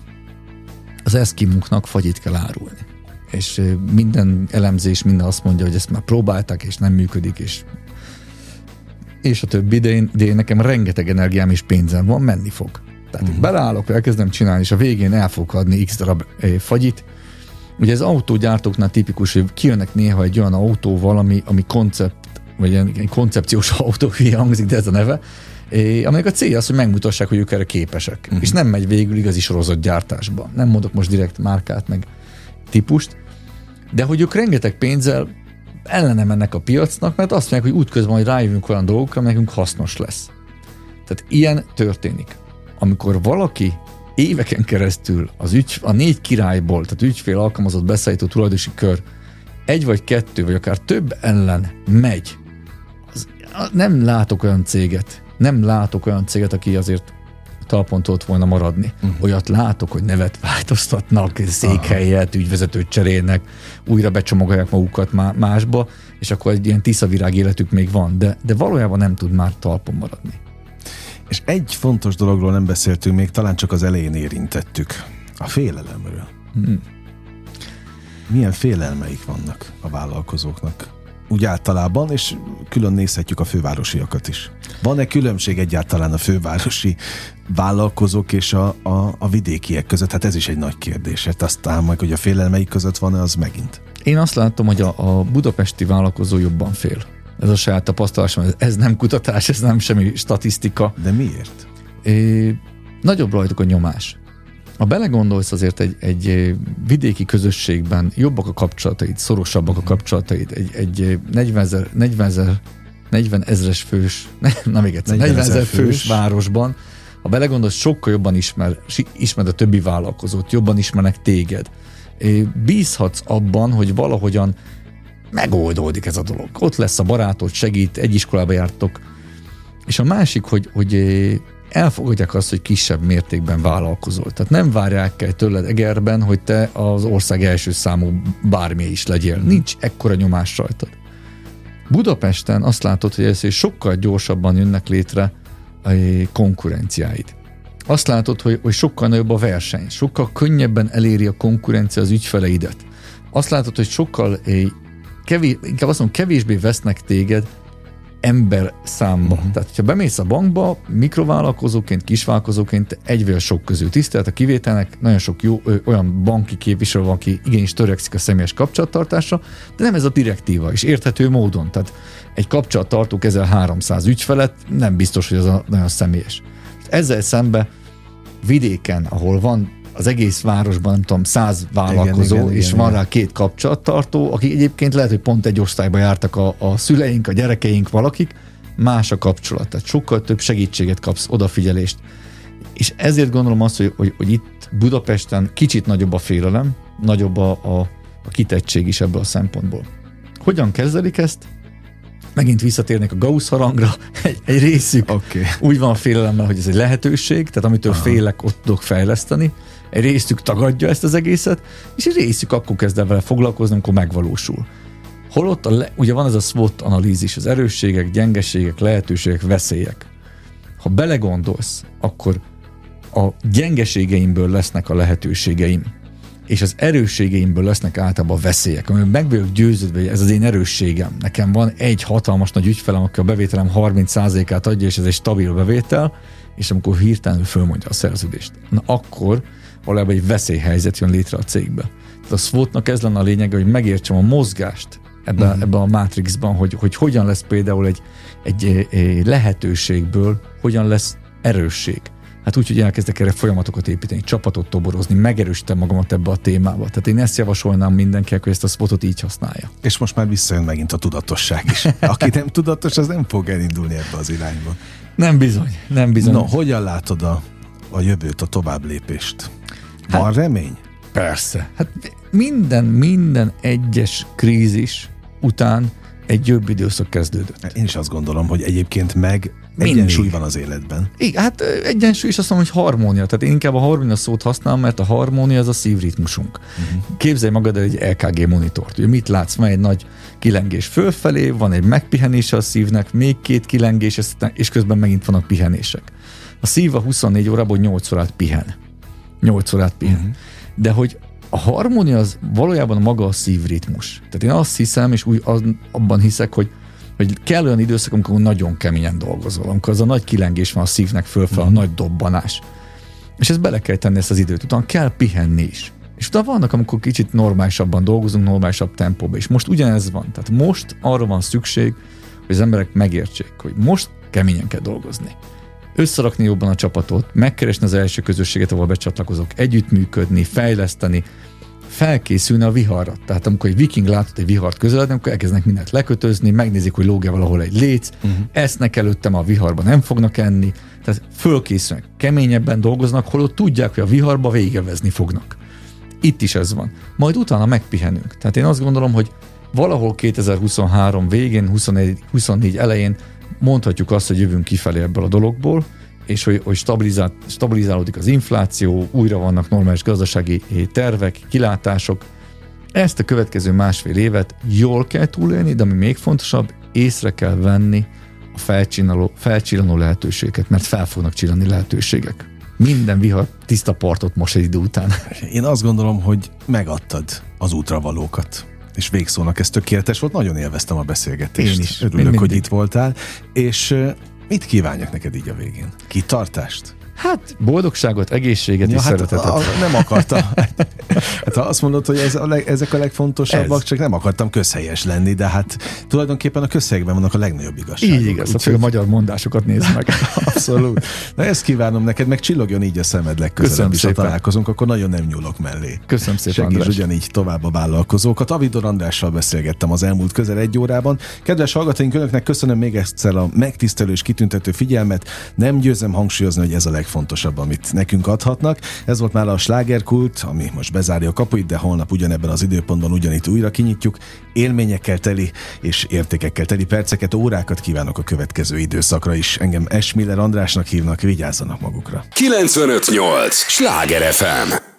az eszkimuknak fagyit kell árulni. És minden elemzés minden azt mondja, hogy ezt már próbálták, és nem működik, és és a többi, de én, de én nekem rengeteg energiám és pénzem van, menni fog. Tehát uh-huh. beleállok, elkezdem csinálni, és a végén el fogok adni x darab fagyit. Ugye ez autógyártóknál tipikus, hogy kijönnek néha egy olyan autóval, ami, ami koncept, vagy egy koncepciós autó, hangzik, de ez a neve, aminek a célja az, hogy megmutassák, hogy ők erre képesek. Uh-huh. És nem megy végül igazi sorozatgyártásba. Nem mondok most direkt márkát, meg típust, de hogy ők rengeteg pénzzel ellene mennek a piacnak, mert azt mondják, hogy útközben hogy rájövünk olyan dolgokra, ami nekünk hasznos lesz. Tehát ilyen történik. Amikor valaki éveken keresztül az ügy, a négy királyból, tehát ügyfél alkalmazott beszállító tulajdonosi kör egy vagy kettő, vagy akár több ellen megy, az, nem látok olyan céget, nem látok olyan céget, aki azért talpon tudott volna maradni. Uh-huh. Olyat látok, hogy nevet változtatnak, székhelyet, ügyvezetőt cserélnek, újra becsomagolják magukat másba, és akkor egy ilyen tiszavirág életük még van, de, de valójában nem tud már talpon maradni. És egy fontos dologról nem beszéltünk még, talán csak az elején érintettük. A félelemről. Hmm. Milyen félelmeik vannak a vállalkozóknak? Úgy általában, és külön nézhetjük a fővárosiakat is. Van-e különbség egyáltalán a fővárosi vállalkozók és a, a, a vidékiek között? Hát ez is egy nagy kérdés. Hát aztán majd, hogy a félelmeik között van-e, az megint. Én azt látom, hogy a, a budapesti vállalkozó jobban fél. Ez a saját tapasztalásom, ez nem kutatás, ez nem semmi statisztika. De miért? É, nagyobb rajtuk a nyomás. Ha belegondolsz azért egy, egy vidéki közösségben jobbak a kapcsolataid, szorosabbak a kapcsolataid, egy, egy 40 ezer, 40 ezer 40 ezres fős, na még egyszer, 40 ezer fős, fős városban, ha belegondolsz, sokkal jobban ismer, ismered a többi vállalkozót, jobban ismernek téged. Bízhatsz abban, hogy valahogyan megoldódik ez a dolog. Ott lesz a barátod, segít, egy iskolába jártok. És a másik, hogy, hogy elfogadják azt, hogy kisebb mértékben vállalkozol. Tehát nem várják el tőled Egerben, hogy te az ország első számú bármi is legyél. Nincs ekkora nyomás rajtad. Budapesten azt látod, hogy ez sokkal gyorsabban jönnek létre a konkurenciáid. Azt látod, hogy, hogy sokkal nagyobb a verseny, sokkal könnyebben eléri a konkurencia az ügyfeleidet. Azt látod, hogy sokkal kevés, inkább azt mondom, kevésbé vesznek téged ember számba. Uh-huh. Tehát, ha bemész a bankba, mikrovállalkozóként, kisvállalkozóként egy vagy sok közül tisztelt a kivételnek, nagyon sok jó ö, olyan banki képviselő van, aki igenis törekszik a személyes kapcsolattartásra, de nem ez a direktíva, és érthető módon. Tehát egy kapcsolattartó kezel 300 ügyfelet, nem biztos, hogy az a nagyon személyes. Ezzel szembe vidéken, ahol van az egész városban, nem tudom, száz vállalkozó, igen, igen, és igen, van igen. rá két kapcsolattartó, akik egyébként lehet, hogy pont egy osztályba jártak a, a szüleink, a gyerekeink, valakik, más a kapcsolat, tehát sokkal több segítséget kapsz, odafigyelést. És ezért gondolom azt, hogy, hogy, hogy itt Budapesten kicsit nagyobb a félelem, nagyobb a, a, a kitettség is ebből a szempontból. Hogyan kezelik ezt? megint visszatérnek a Gauss harangra, egy, egy részük okay. úgy van a félelemmel, hogy ez egy lehetőség, tehát amitől Aha. félek, ott tudok fejleszteni, egy részük tagadja ezt az egészet, és egy részük akkor kezd el vele foglalkozni, amikor megvalósul. Holott a le, ugye van ez a SWOT analízis, az erősségek, gyengeségek, lehetőségek, veszélyek. Ha belegondolsz, akkor a gyengeségeimből lesznek a lehetőségeim és az erősségeimből lesznek általában veszélyek, amiben meg vagyok győződve, hogy ez az én erősségem. Nekem van egy hatalmas nagy ügyfelem, aki a bevételem 30%-át adja, és ez egy stabil bevétel, és amikor hirtelen fölmondja a szerződést, na akkor valójában egy veszélyhelyzet jön létre a cégbe. Tehát a SWOT-nak ez lenne a lényege, hogy megértsem a mozgást ebben, uh-huh. ebben a Matrixban, hogy, hogy hogyan lesz például egy, egy, egy lehetőségből, hogyan lesz erősség. Hát úgy, hogy elkezdek erre folyamatokat építeni, csapatot toborozni, megerősítem magamat ebbe a témába. Tehát én ezt javasolnám mindenkinek, hogy ezt a spotot így használja. És most már visszajön megint a tudatosság is. Aki nem tudatos, az nem fog elindulni ebbe az irányba. Nem bizony, nem bizony. No, hogyan látod a, a jövőt, a tovább lépést? Van hát, remény? Persze. Hát minden, minden egyes krízis után egy jobb időszak kezdődött. Én is azt gondolom, hogy egyébként meg Mindig. Egyensúly van az életben. Igen, hát egyensúly is azt mondom, hogy harmónia. Tehát én inkább a harmónia szót használom, mert a harmónia az a szívritmusunk. Uh-huh. Képzelj magad egy LKG monitort. Ugye mit látsz? Van egy nagy kilengés fölfelé, van egy megpihenése a szívnek, még két kilengés, és közben megint vannak pihenések. A szív a 24 órában 8 órát pihen. 8 órát pihen. Uh-huh. De hogy a harmónia az valójában maga a szívritmus. Tehát én azt hiszem, és úgy az, abban hiszek, hogy hogy kell olyan időszak, amikor nagyon keményen dolgozol, amikor az a nagy kilengés van a szívnek fölfel, a mm. nagy dobbanás. És ezt bele kell tenni ezt az időt, utána kell pihenni is. És utána vannak, amikor kicsit normálisabban dolgozunk, normálisabb tempóban. És most ugyanez van. Tehát most arra van szükség, hogy az emberek megértsék, hogy most keményen kell dolgozni. Összerakni jobban a csapatot, megkeresni az első közösséget, ahol becsatlakozok, együttműködni, fejleszteni, felkészülne a viharra. Tehát amikor egy viking látott egy vihart közeledni, akkor elkezdenek mindent lekötözni, megnézik, hogy lóg valahol egy léc, uh-huh. esznek előttem a viharba nem fognak enni, tehát fölkészülnek, keményebben dolgoznak, holott tudják, hogy a viharba végevezni fognak. Itt is ez van. Majd utána megpihenünk. Tehát én azt gondolom, hogy valahol 2023 végén, 24, 24 elején mondhatjuk azt, hogy jövünk kifelé ebből a dologból, és hogy, hogy stabilizál, stabilizálódik az infláció, újra vannak normális gazdasági tervek, kilátások. Ezt a következő másfél évet jól kell túlélni, de ami még fontosabb, észre kell venni a felcsillanó, felcsillanó lehetőségeket, mert fel fognak csillani lehetőségek. Minden vihar tiszta partot most egy idő után. Én azt gondolom, hogy megadtad az útravalókat és végszónak ez tökéletes volt, nagyon élveztem a beszélgetést. Én is. Örülök, hogy itt voltál, és Mit kívánjak neked így a végén? Kitartást? Hát boldogságot, egészséget ja, és hát szeretetet. A, nem akartam. hát ha azt mondod, hogy ez a leg, ezek a legfontosabbak, ez. csak nem akartam közhelyes lenni, de hát tulajdonképpen a közhelyekben vannak a legnagyobb igazságok. Így igaz, úgy, a magyar mondásokat nézd meg. Abszolút. Na ezt kívánom neked, meg csillogjon így a szemed legközelebb is, ha találkozunk, akkor nagyon nem nyúlok mellé. Köszönöm szépen, Segíts András. ugyanígy tovább a vállalkozókat. Avidor Andrással beszélgettem az elmúlt közel egy órában. Kedves hallgatóink, önöknek köszönöm még egyszer a megtisztelő és kitüntető figyelmet. Nem győzem hangsúlyozni, hogy ez a leg legfontosabb, amit nekünk adhatnak. Ez volt már a slágerkult, ami most bezárja a kapuit, de holnap ugyanebben az időpontban ugyanitt újra kinyitjuk. Élményekkel teli és értékekkel teli perceket, órákat kívánok a következő időszakra is. Engem Esmiller Andrásnak hívnak, vigyázzanak magukra. 958! Sláger FM!